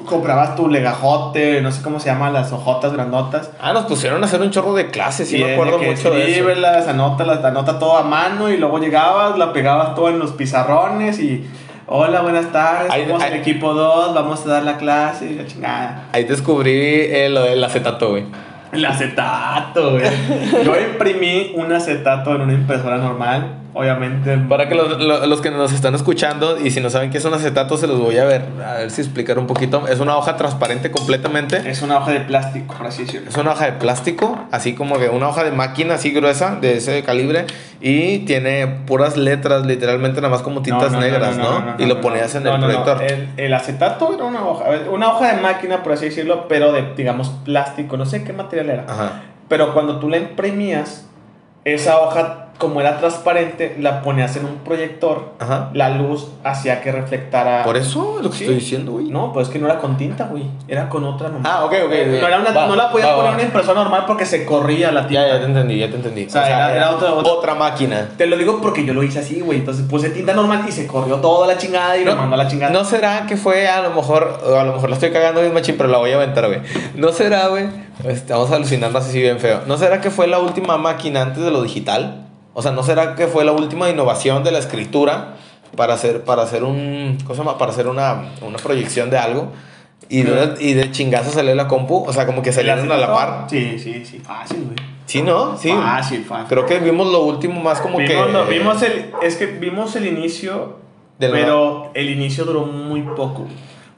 S2: comprabas tu legajote, no sé cómo se llaman las hojotas grandotas.
S1: ah, nos pusieron a hacer un chorro de clases, sí,
S2: Y
S1: me acuerdo mucho de eso.
S2: anótalas, anota todo a mano y luego llegabas, la pegabas todo en los pizarrones y hola, buenas tardes,
S1: Ahí-
S2: somos el
S1: ahí-
S2: equipo 2, vamos a dar la clase y la chingada.
S1: Ahí descubrí eh, lo del acetato, güey.
S2: El acetato, güey. Yo imprimí un acetato en una impresora normal. Obviamente.
S1: Para que los, los, los que nos están escuchando y si no saben qué es un acetato, se los voy a ver, a ver si explicar un poquito. Es una hoja transparente completamente.
S2: Es una hoja de plástico, por así decirlo.
S1: Es una hoja de plástico, así como que una hoja de máquina así gruesa, de ese calibre, y tiene puras letras, literalmente nada más como tintas negras, ¿no? y lo ponías en el proyector.
S2: El, el acetato era una hoja, una hoja de máquina, por así decirlo, pero de, digamos, plástico, no sé qué material era.
S1: Ajá.
S2: Pero cuando tú la imprimías, esa hoja, como era transparente, la ponías en un proyector,
S1: Ajá.
S2: la luz hacía que reflectara.
S1: Por eso es lo que
S2: Sí.
S1: estoy diciendo, güey.
S2: No, pues es que no era con tinta, güey. Era con otra nomás.
S1: Ah, ok, ok.
S2: No, era una-
S1: Va,
S2: no la podías
S1: va,
S2: poner en una impresora normal porque se corría la tinta.
S1: Ya, ya te entendí, ya te entendí.
S2: O sea, era- era otra- otra-
S1: máquina.
S2: Te lo digo porque yo lo hice así, güey. Entonces puse tinta normal y se corrió toda la chingada y lo mandó a la chingada.
S1: ¿No será que fue a lo mejor, a lo mejor la estoy cagando bien machín, pero la voy a aventar, güey? ¿No será, güey? Estamos alucinando así bien feo. ¿No será que fue la última máquina antes de lo digital? O sea, ¿no será que fue la última innovación de la escritura para hacer, para hacer un, ¿cómo? Para hacer una, una proyección de algo? Y de, y de chingazo salió la compu, o sea, como que salieron a la par.
S2: Sí, sí, sí. Fácil, güey.
S1: Sí, ¿no? Sí.
S2: Fácil, fácil.
S1: Creo que vimos lo último más como
S2: vimos,
S1: que...
S2: lo- vimos el, es que vimos el inicio, pero el inicio duró muy poco.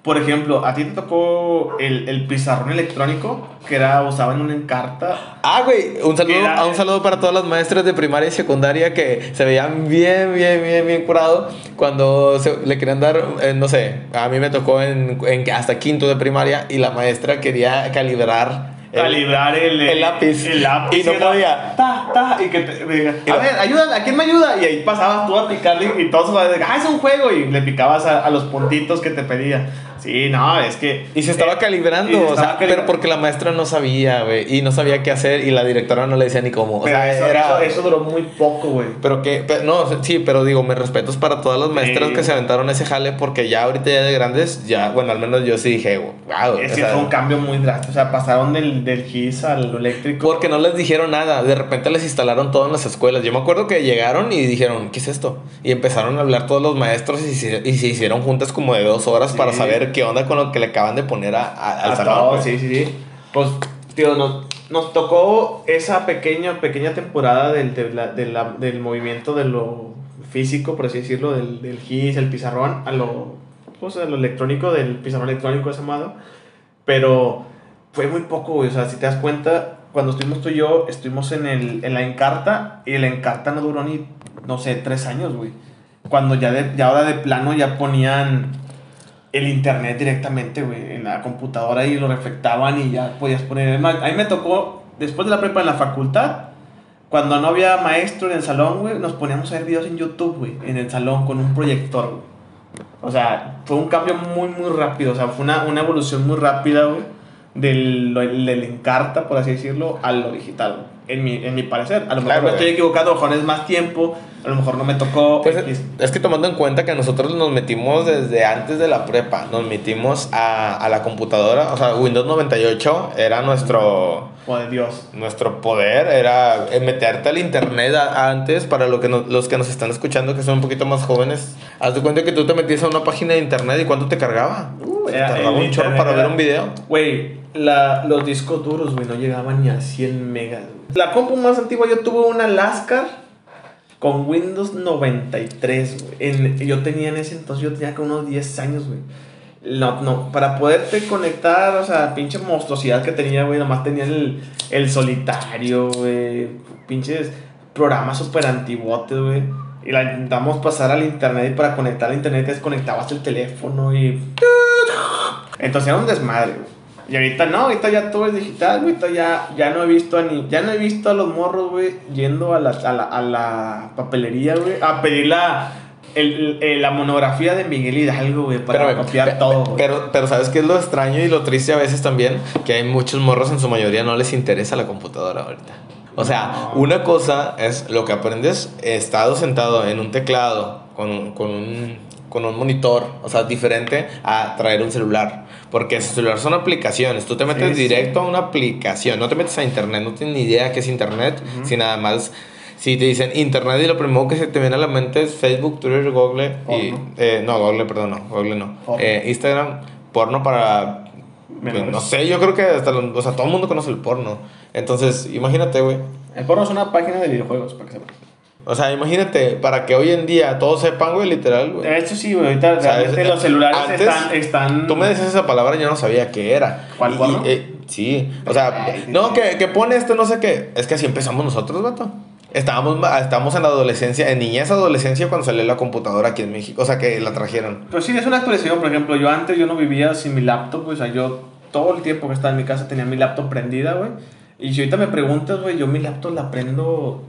S2: Por ejemplo, a ti te tocó el, el pizarrón electrónico que era usaba en una encarta.
S1: Ah, güey, un saludo,
S2: Era-
S1: un saludo para todas las maestras de primaria y secundaria que se veían bien, bien, bien, bien curado cuando se- le querían dar, eh, no sé, a mí me tocó en, en hasta quinto de primaria y la maestra quería calibrar el-
S2: calibrar el,
S1: el lápiz.
S2: el lápiz
S1: Y no podía.
S2: Ta, ta, y que te, me diga, a ver, ayuda, ¿a quién me ayuda? Y ahí pasabas tú a picarle y todos ah, es un juego y le picabas a, a los puntitos que te pedía. Sí, no, es que
S1: Y se estaba
S2: eh,
S1: calibrando,
S2: se
S1: o sea,
S2: estaba
S1: pero
S2: calibrando.
S1: porque la maestra no sabía, güey, y no sabía qué hacer y la directora no le decía ni cómo. O
S2: Pero
S1: sea,
S2: eso,
S1: era...
S2: eso, eso duró muy poco, güey.
S1: Pero que, pe- no, sí, pero digo, mis respetos para todas las maestras
S2: Sí.
S1: que se aventaron ese jale porque ya ahorita ya de grandes, ya, bueno, al menos yo sí dije, wow.
S2: Es que fue un cambio muy drástico. O sea, pasaron del, del GIS al eléctrico.
S1: Porque no les dijeron nada, de repente les instalaron todo en las escuelas. Yo me acuerdo que llegaron y dijeron, ¿qué es esto? Y empezaron a hablar todos los maestros y se, y se hicieron juntas como de dos horas
S2: Sí.
S1: para saber qué onda con lo que le acaban de poner a, a- al
S2: A
S1: salón.
S2: todos,
S1: pues.
S2: sí, sí, sí. Pues, tío, nos, nos tocó esa pequeña, pequeña temporada del, de la- de la- del movimiento de lo físico, por así decirlo, del, del GIS, el pizarrón, a lo, pues, a lo electrónico, del pizarrón electrónico ese amado. Pero fue muy poco, güey. O sea, si te das cuenta, cuando estuvimos tú y yo, estuvimos en, el, en la Encarta y la Encarta no duró ni, no sé, tres años, güey. Cuando ya, de, ya ahora de plano ya ponían el internet directamente, güey, en la computadora y lo reflectaban y ya podías poner. A mí me tocó, después de la prepa en la facultad, cuando no había maestro en el salón, güey, nos poníamos a ver videos en YouTube, güey, en el salón con un proyector, güey. O sea, fue un cambio muy, muy rápido. O sea, fue una, una evolución muy rápida, güey, del, del encarta, por así decirlo, a lo digital, güey. En mi, en mi parecer. A lo mejor
S1: Claro,
S2: me estoy
S1: güey.
S2: equivocando, a lo mejor es más tiempo, a lo mejor no me tocó.
S1: Pues, es que tomando en cuenta que nosotros nos metimos desde antes de la prepa, nos metimos a, a la computadora, o sea, Windows 98 era nuestro,
S2: de Dios.
S1: nuestro poder, era eh, meterte al internet a- antes, para lo que nos- los que nos están escuchando que son un poquito más jóvenes, haz de cuenta que tú te metías a una página de internet y cuánto te cargaba.
S2: Uh, era-
S1: tardaba
S2: el
S1: un chorro para ver un video.
S2: Güey, los discos duros, güey, no llegaban ni a 100 megas. La compu más antigua, yo tuve una Lascar con Windows 93, güey. En- Yo tenía en ese entonces, yo tenía como unos 10 años, güey. No, no, para poderte conectar, o sea, pinche monstruosidad que tenía, güey, nomás tenía el, el solitario, güey, pinches programas súper antiguotes, güey. Y la intentamos pasar al internet y para conectar al internet desconectabas el teléfono y... Entonces era un desmadre, güey. Y ahorita no, ahorita ya todo es digital, güey. Ahorita ya, ya no he visto a ni, ya no he visto a los morros, güey, yendo a la, a la, a la papelería, güey, a pedir la, el- el- la monografía de Miguel Hidalgo, güey, para
S1: Espérame,
S2: copiar
S1: pe-
S2: todo, güey.
S1: Pero, pero ¿sabes qué es lo extraño y lo triste a veces también? Que hay muchos morros, en su mayoría no les interesa la computadora ahorita. O sea,
S2: No.
S1: una cosa es lo que aprendes estado sentado en un teclado con un, con un, con un monitor, o sea, diferente a traer un celular. Porque el celular son aplicaciones, tú te metes
S2: Sí, sí.
S1: directo a una aplicación, no te metes a internet, no tienes ni idea qué es internet, si nada más... Si te dicen internet y lo primero que se te viene a la mente es Facebook, Twitter, Google y... Eh, no, Google, perdón, no, Google no. Eh, Instagram, porno para Pues, no sé, yo creo que hasta lo- o sea, todo el mundo conoce el porno. Entonces, imagínate, güey.
S2: El porno es una página de videojuegos, para que sepan.
S1: O sea, imagínate, para que hoy en día todos sepan, güey, literal, güey.
S2: De hecho, sí, güey. Ahorita
S1: O sea,
S2: realmente
S1: es-
S2: los celulares
S1: antes,
S2: están, están.
S1: Tú me decías esa palabra y yo no sabía qué era.
S2: ¿Cuál
S1: y, eh, sí, o sea,
S2: Ay,
S1: no, que, que pone esto, no sé qué. Es que así empezamos nosotros, vato. Estábamos, estábamos en la adolescencia, en niñez, adolescencia, cuando salió la computadora aquí en México. O sea, que la trajeron.
S2: Pues sí, es una actualización. Por ejemplo, yo antes yo no vivía sin mi laptop. O sea, yo todo el tiempo que estaba en mi casa tenía mi laptop prendida, güey. Y si ahorita me preguntas, güey, yo mi laptop la prendo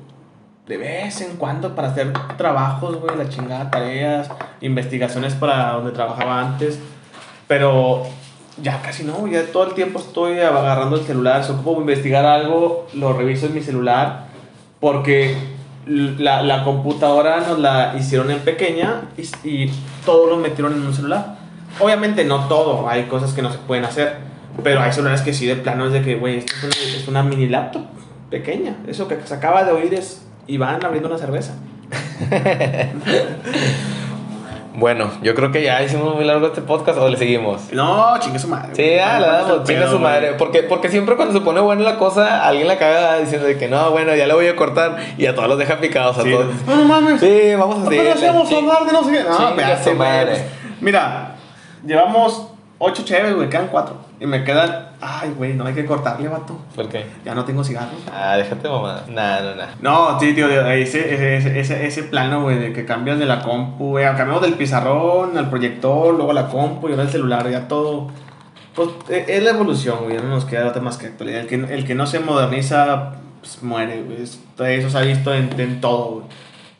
S2: de vez en cuando para hacer trabajos, güey, la chingada, tareas, investigaciones para donde trabajaba antes. Pero ya casi no, ya todo el tiempo estoy agarrando el celular. Si ocupo investigar algo, lo reviso en mi celular. Porque la, la computadora nos la hicieron en pequeña y, y todo lo metieron en un celular. Obviamente no todo, hay cosas que no se pueden hacer. Pero hay celulares que sí de plano es de que, güey, esto es una, es una mini laptop pequeña. Eso que se acaba de oír es Iván abriendo una cerveza.
S1: Bueno, yo creo que ya hicimos muy largo este podcast o le seguimos.
S2: No, chingue su madre.
S1: Sí, ya, le damos, chinga su madre. Porque, porque siempre cuando se pone buena la cosa, alguien la caga diciendo de que no, bueno, ya la voy a cortar y a todos los deja picados a
S2: Sí,
S1: todos.
S2: no, no mames.
S1: Sí, vamos a seguir.
S2: A hablar de no sé qué. No, güey.
S1: madre.
S2: Mira, llevamos ocho chéves, güey, quedan cuatro. Y me quedan. Ay, güey, no hay que cortarle, vato.
S1: ¿Por qué?
S2: Ya no tengo cigarros.
S1: Ah, déjate mamá. Nah, no, nah.
S2: No, sí, tío, ese, ese, ese, ese, ese plano, güey, de que cambias de la compu, güey, cambiamos del pizarrón al proyector, luego a la compu y ahora el celular, ya todo. Pues e- es la evolución, güey, no nos queda otra más que actualidad. El que, el que no se moderniza, pues muere, güey. Es- Eso se ha visto en, en todo, güey.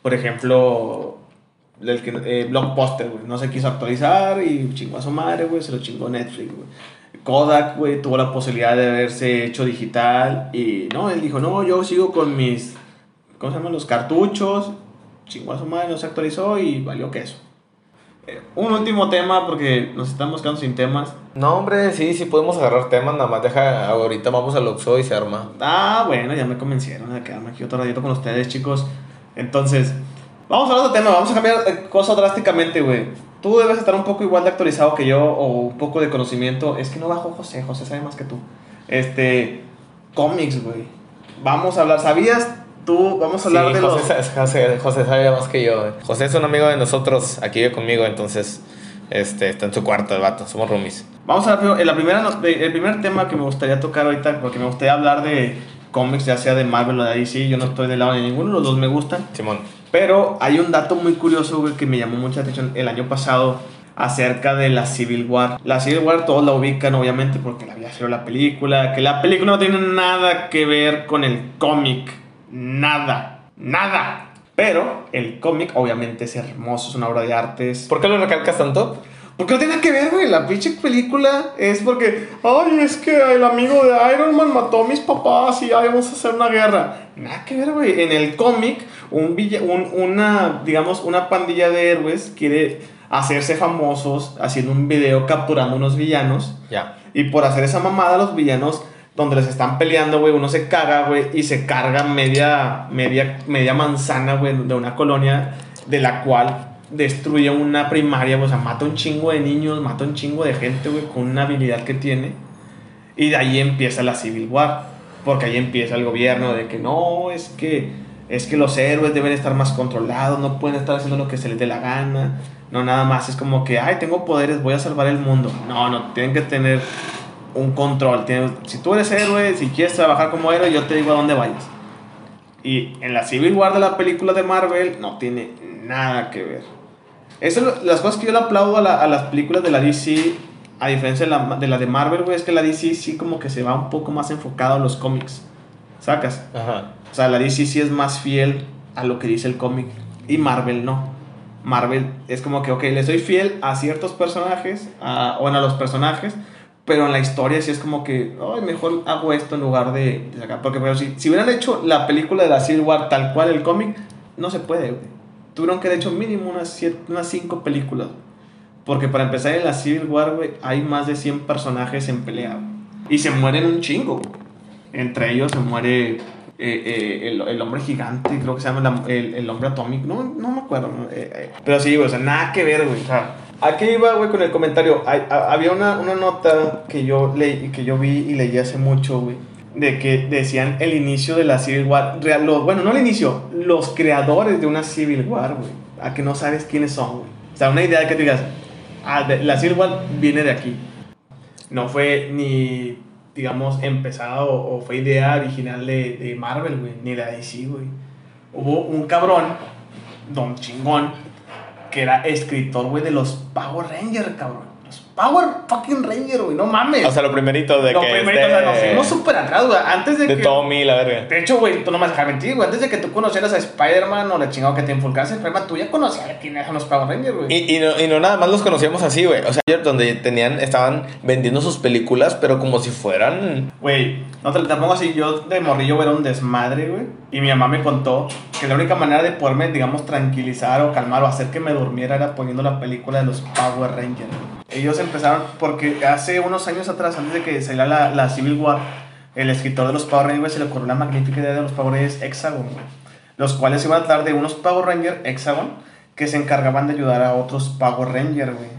S2: Por ejemplo, el que, eh, Blockbuster, güey, no se quiso actualizar y chingó a su madre, güey, se lo chingó Netflix, güey. Kodak, güey, tuvo la posibilidad de haberse hecho digital y no, él dijo, no, yo sigo con mis, ¿cómo se llaman? Los cartuchos, su madre, no se actualizó y valió queso. Eh, un último tema porque nos estamos quedando sin temas.
S1: No, hombre, sí, sí podemos agarrar temas, nada más deja, ahorita vamos al Oxxo y se arma.
S2: Ah, bueno, ya me convencieron a quedarme aquí otro ratito con ustedes, chicos. Entonces, vamos a de tema, vamos a cambiar eh, cosa drásticamente, güey. Tú debes estar un poco igual de actualizado que yo o un poco de conocimiento. Es que no bajo José, José sabe más que tú. Este, cómics, güey. Vamos a hablar, ¿sabías tú? Vamos a hablar
S1: Sí,
S2: de
S1: José,
S2: los...
S1: José, José sabe más que yo. eh. José es un amigo de nosotros, aquí vive conmigo, entonces este, está en su cuarto el vato, somos roomies.
S2: Vamos a hablar primero- la primera, el primer tema que me gustaría tocar ahorita, porque me gustaría hablar de cómics, ya sea de Marvel o de DC. Yo no estoy del lado de ninguno, los dos me gustan.
S1: Simón.
S2: Pero hay un dato muy curioso, que me llamó mucha atención el año pasado acerca de la Civil War. La Civil War todos la ubican, obviamente, porque la había sido la película. Que la película no tiene nada que ver con el cómic. Nada. Nada. Pero el cómic, obviamente, es hermoso, es una obra de arte.
S1: ¿Por qué lo recalcas tanto?
S2: Porque no tiene nada que ver, güey. La pinche película es porque, ay, es que el amigo de Iron Man mató a mis papás y ay, vamos a hacer una guerra. Nada que ver, güey. En el cómic, un, villa- un- una, digamos, una pandilla de héroes quiere hacerse famosos haciendo un video capturando unos villanos.
S1: Ya.
S2: Y por hacer esa mamada, los villanos, donde les están peleando, güey, uno se caga, güey, y se carga media, media, media manzana, güey, de una colonia de la cual destruye una primaria, o sea, mata un chingo de niños, mata un chingo de gente, güey, con una habilidad que tiene. Y de ahí empieza la Civil War, porque ahí empieza el gobierno de que no, es que, es que los héroes deben estar más controlados, no pueden estar haciendo lo que se les dé la gana. No, nada más es como que, ay, tengo poderes, voy a salvar el mundo. No, no, tienen que tener un control. Tienen- si tú eres héroe, si quieres trabajar como héroe, yo te digo a dónde vayas. Y en la Civil War de la película de Marvel no tiene nada que ver. Eso, las cosas que yo le aplaudo a, la- a las películas de la DC, a diferencia de la de, la de Marvel, güey, es que la DC sí como que se va un poco más enfocado a los cómics. ¿Sacas?
S1: Ajá.
S2: O sea, la DC sí es más fiel a lo que dice el cómic y Marvel no. Marvel es como que, ok, le soy fiel a ciertos personajes, a, bueno, a los personajes, pero en la historia sí es como que, ay, mejor hago esto en lugar de, de sacar. Porque pero si, si hubieran hecho la película de la Civil War tal cual el cómic, no se puede, güey. Tuvieron que haber hecho mínimo unas, siete- unas cinco películas. Porque para empezar en la Civil War, hay más de 100 personajes en pelea. Y se mueren un chingo. Entre ellos se muere eh, eh, el, el hombre gigante, creo que se llama la- el, el hombre atómico. No, no me acuerdo. Eh, pero sí, güey, o sea, nada que ver, güey. Aquí iba, güey, con el comentario. Hay- había una, una nota que yo, leí, que yo vi y leí hace mucho, güey. De que decían el inicio de la Civil War. Real- bueno, no el inicio, los creadores de una Civil War, güey. A que no sabes quiénes son, güey. O sea, una idea de que te digas, ah, de- la Civil War viene de aquí. No fue ni, digamos, empezada o, o fue idea original de, de Marvel, güey. Ni la DC, güey. Hubo un cabrón, don chingón, que era escritor, güey, de los Power Rangers, cabrón. Power fucking Rangers, güey, no mames.
S1: O sea, lo primerito de
S2: Lo
S1: que.
S2: primero,
S1: este-
S2: o sea, nos fuimos súper atrás, güey. Antes de,
S1: De
S2: que.
S1: Tommy, la verga.
S2: De hecho, güey, tú no me vas a dejar mentir, güey. Antes de que tú conocieras a Spider-Man o la chingada que te enfulcase, Spider-Man, tú ya conocías quiénes eran los Power Rangers, güey.
S1: Y, y, no, y no nada más los conocíamos así, güey. O sea, donde tenían, estaban vendiendo sus películas, pero como si fueran.
S2: Güey, no te, pongo así, yo de morrillo era un desmadre, güey. Y mi mamá me contó que la única manera de poderme, digamos, tranquilizar o calmar o hacer que me durmiera era poniendo la película de los Power Rangers. Ellos empezaron, porque hace unos años atrás, antes de que saliera la, la Civil War, el escritor de los Power Rangers se le ocurrió la magnífica idea de los Power Rangers Hexagon, güey. Los cuales iban a tratar de unos Power Rangers Hexagon que se encargaban de ayudar a otros Power Rangers, güey.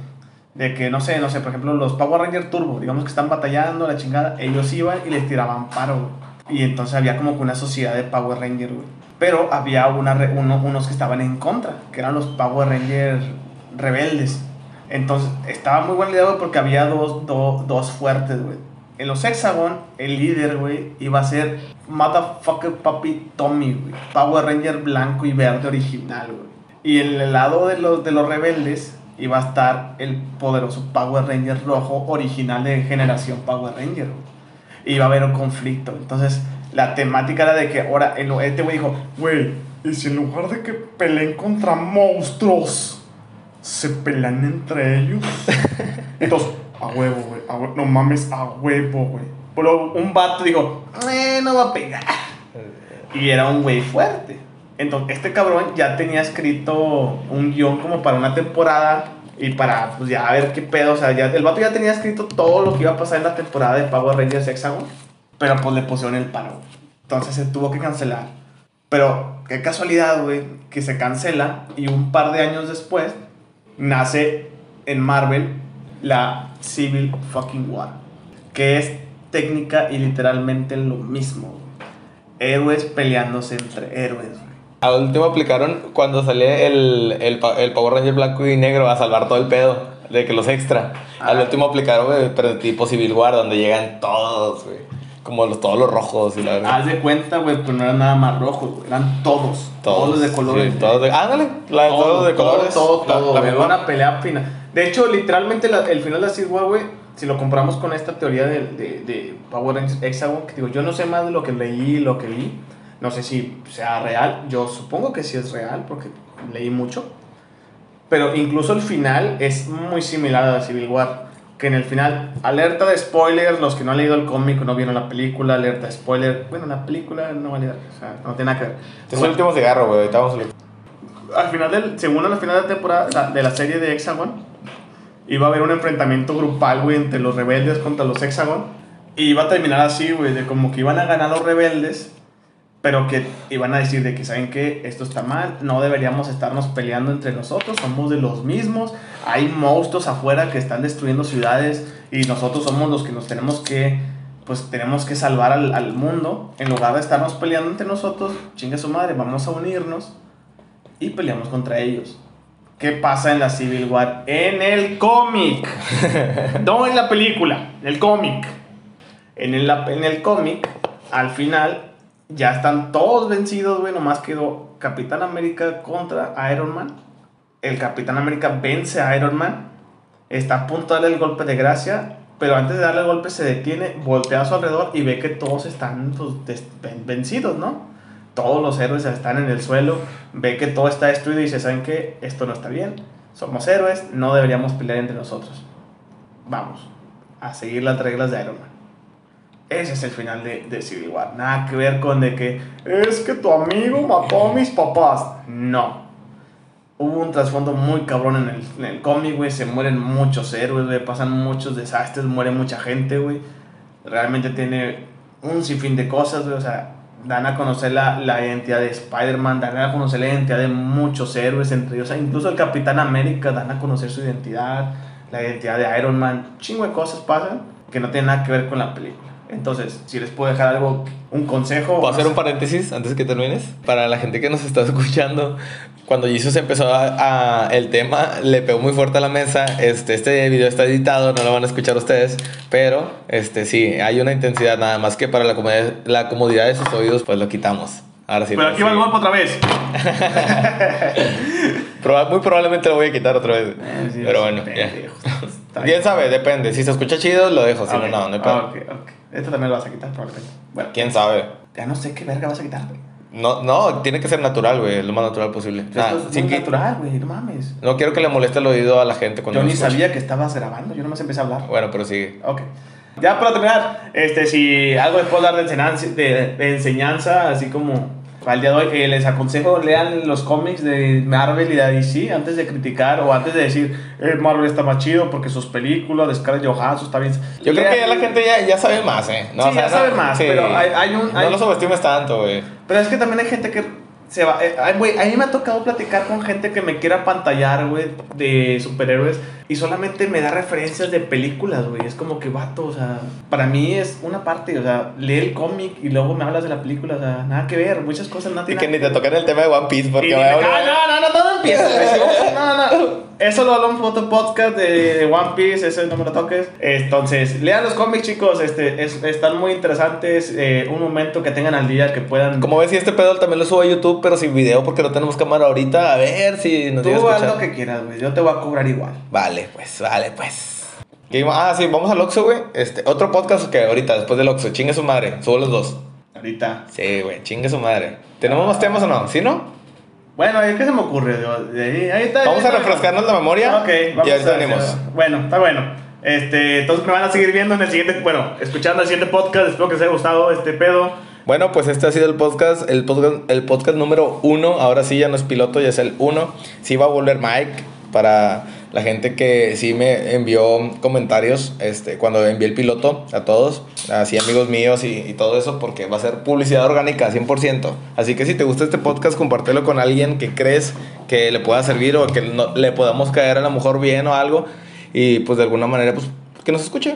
S2: De que, no sé, no sé, por ejemplo, los Power Rangers Turbo, digamos que están batallando, la chingada, ellos iban y les tiraban paro, güey. Y entonces había como que una sociedad de Power Rangers, güey. Pero había una uno- unos que estaban en contra, que eran los Power Rangers rebeldes. Entonces, estaba muy buena idea, güey, porque había dos, do- dos fuertes, güey. En los Hexagon, el líder, güey, iba a ser Motherfucker Papi Tommy, güey. Power Ranger blanco y verde original, güey. Y el lado de los, de los rebeldes iba a estar el poderoso Power Ranger rojo original de generación Power Ranger, güey. Iba a haber un conflicto. Entonces, la temática era de que ahora, el- este güey dijo, güey, y si en lugar de que peleen contra monstruos, se pelean entre ellos. Entonces, a huevo, güey. a hue- No mames, a huevo, güey. Pero un vato dijo, eh, no va a pegar. Y era un güey fuerte. Entonces, este cabrón ya tenía escrito un guion como para una temporada y para, pues ya ver qué pedo. O sea, ya, el vato ya tenía escrito todo lo que iba a pasar en la temporada de Power Rangers Hexagon. Pero pues le pusieron el paro. Entonces se tuvo que cancelar. Pero qué casualidad, güey, que se cancela y un par de años después nace en Marvel la Civil Fucking War. Que es técnica y literalmente lo mismo. Héroes peleándose entre héroes,
S1: Al último aplicaron cuando salía el, el, el Power Ranger blanco y negro a salvar todo el pedo de que los extra. Al
S2: Ah.
S1: último aplicaron, güey, pero tipo Civil War, donde llegan todos, güey. Como los, todos los rojos y la verdad.
S2: Haz de cuenta, güey, pues no eran nada más rojos, güey. Eran todos. Todos, los de colores.
S1: sí, todos de, ándale, la de todos de colores.
S2: Todo,
S1: la-
S2: todo,
S1: la
S2: güey,
S1: misma.
S2: Una pelea fina. De hecho, literalmente la- el final de la Civil War, güey, si lo compramos con esta teoría de, de, de Power Rangers Hexagon, que digo, yo no sé más de lo que leí, lo que vi. No sé si sea real. Yo supongo que sí es real, porque leí mucho. Pero incluso el final es muy similar a la Civil War. Que en el final, alerta de spoilers, los que no han leído el cómic o no vieron la película, alerta de spoiler. Bueno, la película no vale, o sea, no tiene nada que ver.
S1: Este es el último cigarro, güey. A salir.
S2: al final del, según al final de la temporada, de la serie de Hexagon, iba a haber un enfrentamiento grupal, güey, entre los rebeldes contra los Hexagon. Y iba a terminar así, güey, de como que iban a ganar los rebeldes, pero que iban a decir de que, ¿saben qué? Esto está mal, no deberíamos estarnos peleando entre nosotros, somos de los mismos, hay monstruos afuera que están destruyendo ciudades y nosotros somos los que nos tenemos que, pues tenemos que salvar al, al mundo. En lugar de estarnos peleando entre nosotros, chingue su madre, vamos a unirnos y peleamos contra ellos. ¿Qué pasa en la Civil War? En el cómic. no en la película, en el cómic. En el, en el cómic, al final, ya están todos vencidos, güey. Nomás quedó Capitán América contra Iron Man. El Capitán América vence a Iron Man. Está a punto de darle el golpe de gracia. Pero antes de darle el golpe se detiene, voltea a su alrededor y ve que todos están pues, vencidos, ¿no? Todos los héroes están en el suelo. Ve que todo está destruido y dice, ¿saben qué? Esto no está bien. Somos héroes, no deberíamos pelear entre nosotros. Vamos a seguir las reglas de Iron Man. Ese es el final de, de Civil War. Nada que ver con de que es que tu amigo mató a mis papás. No. Hubo un trasfondo muy cabrón en el, en el cómic, güey. Se mueren muchos héroes, güey. Pasan muchos desastres, muere mucha gente, güey. Realmente tiene un sinfín de cosas, güey. O sea, dan a conocer la, la identidad de Spider-Man, dan a conocer la identidad de muchos héroes, entre ellos, incluso el Capitán América, dan a conocer su identidad, la identidad de Iron Man, chingo de cosas pasan que no tienen nada que ver con la película. Entonces, si les puedo dejar algo, un consejo.
S1: ¿Puedo hacer un paréntesis antes que termines? Para la gente que nos está escuchando, cuando Jesus empezó a, a, el tema, le pegó muy fuerte a la mesa. Este, este video está editado, no lo van a escuchar ustedes, pero este, sí, hay una intensidad nada más que para la comodidad, la comodidad de sus oídos, pues lo quitamos. Ahora sí.
S2: Pero aquí va el golpe otra vez.
S1: muy probablemente lo voy a quitar otra vez. Eh, sí, pero bueno, ya. Bien sabe, depende. Si se escucha chido, lo dejo. Si okay. no, no, no hay
S2: problema. Okay, okay. Esto también lo vas a quitar, probablemente.
S1: Bueno. ¿Quién sabe?
S2: Ya no sé qué verga vas a quitar, güey.
S1: No, no, tiene que ser natural, güey, lo más natural posible.
S2: Ah, Esto es sin que... natural, güey, no mames.
S1: No quiero que le moleste el oído a la gente cuando
S2: Yo ni sabía que estabas grabando, yo nomás empecé a hablar.
S1: Bueno, pero sigue.
S2: Ok. Ya para terminar, este, si algo les puedo dar de enseñanza, de, de enseñanza así como al día de hoy, eh, les aconsejo lean los cómics de Marvel y de DC antes de criticar o antes de decir eh, Marvel está más chido porque sus películas de Scarlett Johansson está bien.
S1: Yo creo que ya la gente ya, ya sabe más, ¿eh?
S2: No, sí, o sea, ya sabe más, sí. pero hay, hay un. Hay...
S1: No lo subestimes tanto, güey.
S2: Pero es que también hay gente que se va. Eh, güey, a mí me ha tocado platicar con gente que me quiera pantallar, güey, de superhéroes y solamente me da referencias de películas, güey. Es como que vato, o sea, para mí es una parte, o sea, lee el cómic y luego me hablas de la película, o sea, nada que ver, muchas cosas
S1: tienen. Y que ni te el tema de One Piece porque
S2: me no, no, no, no, no No, no. Eso lo hablo en foto podcast de One Piece, ese no me lo toques. Entonces, lean los cómics, chicos, este, es, están muy interesantes. Eh, un momento que tengan al día, que puedan.
S1: Como ves, y este pedo también lo subo a YouTube, pero sin video porque no tenemos cámara ahorita. A ver si nos
S2: Tú haz lo que quieras, güey. Yo te voy a cobrar igual.
S1: Vale, pues, vale, pues. Ah, sí, vamos al Oxxo, güey. Este, otro podcast que ahorita, después del Oxxo. Chingue su madre. Subo los dos.
S2: Ahorita.
S1: Sí, güey. Chingue su madre. ¿Tenemos más temas o no? ¿Sí, no?
S2: Bueno, ¿qué se me ocurre? Ahí, ahí está,
S1: vamos
S2: ahí
S1: a refrescarnos la memoria.
S2: Ok, vamos
S1: y ahorita
S2: a
S1: venimos.
S2: Bueno, está bueno. Este, entonces me van a seguir viendo en el siguiente, bueno, escuchando el siguiente podcast. Espero que les haya gustado este pedo.
S1: Bueno, pues este ha sido el podcast, el podcast, el podcast número uno. Ahora sí ya no es piloto, ya es el uno. Sí va a volver Mike para la gente que sí me envió comentarios este, cuando envié el piloto a todos, así amigos míos y, y, todo eso, porque va a ser publicidad orgánica 100%. Así que si te gusta este podcast, compártelo con alguien que crees que le pueda servir o que no, le podamos caer a lo mejor bien o algo. Y pues de alguna manera, pues que nos escuche.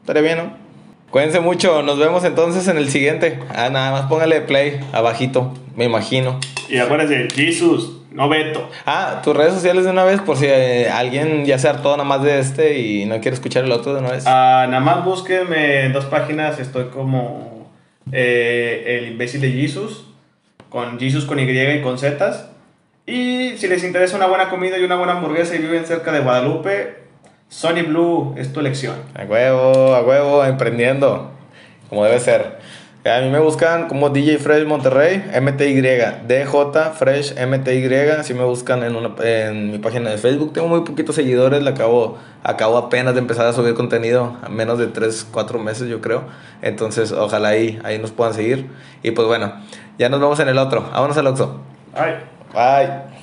S1: Estaría bien, ¿no? Cuídense mucho, nos vemos entonces en el siguiente. Ah, nada más póngale play abajito, me imagino.
S2: Y acuérdense, Jesus, no Beto.
S1: Ah, tus redes sociales de una vez, por si eh, alguien ya se hartó nada más de este y no quiere escuchar el otro de una vez.
S2: Ah, nada más búsquenme en dos páginas, estoy como eh, el imbécil de Jesus, con Jesus con Y y con Z. Y si les interesa una buena comida y una buena hamburguesa y viven cerca de Guadalupe, Sony Blue es tu elección.
S1: A huevo, a huevo, emprendiendo, como debe ser. A mí me buscan como DJ Fresh Monterrey, MTY, DJ Fresh MTY, así me buscan en, una, en mi página de Facebook. Tengo muy poquitos seguidores, le acabo, acabo apenas de empezar a subir contenido, a menos de 3, 4 meses yo creo. Entonces ojalá ahí, ahí nos puedan seguir. Y pues bueno, ya nos vemos en el otro. Vámonos al Oxxo.
S2: Bye.
S1: Bye.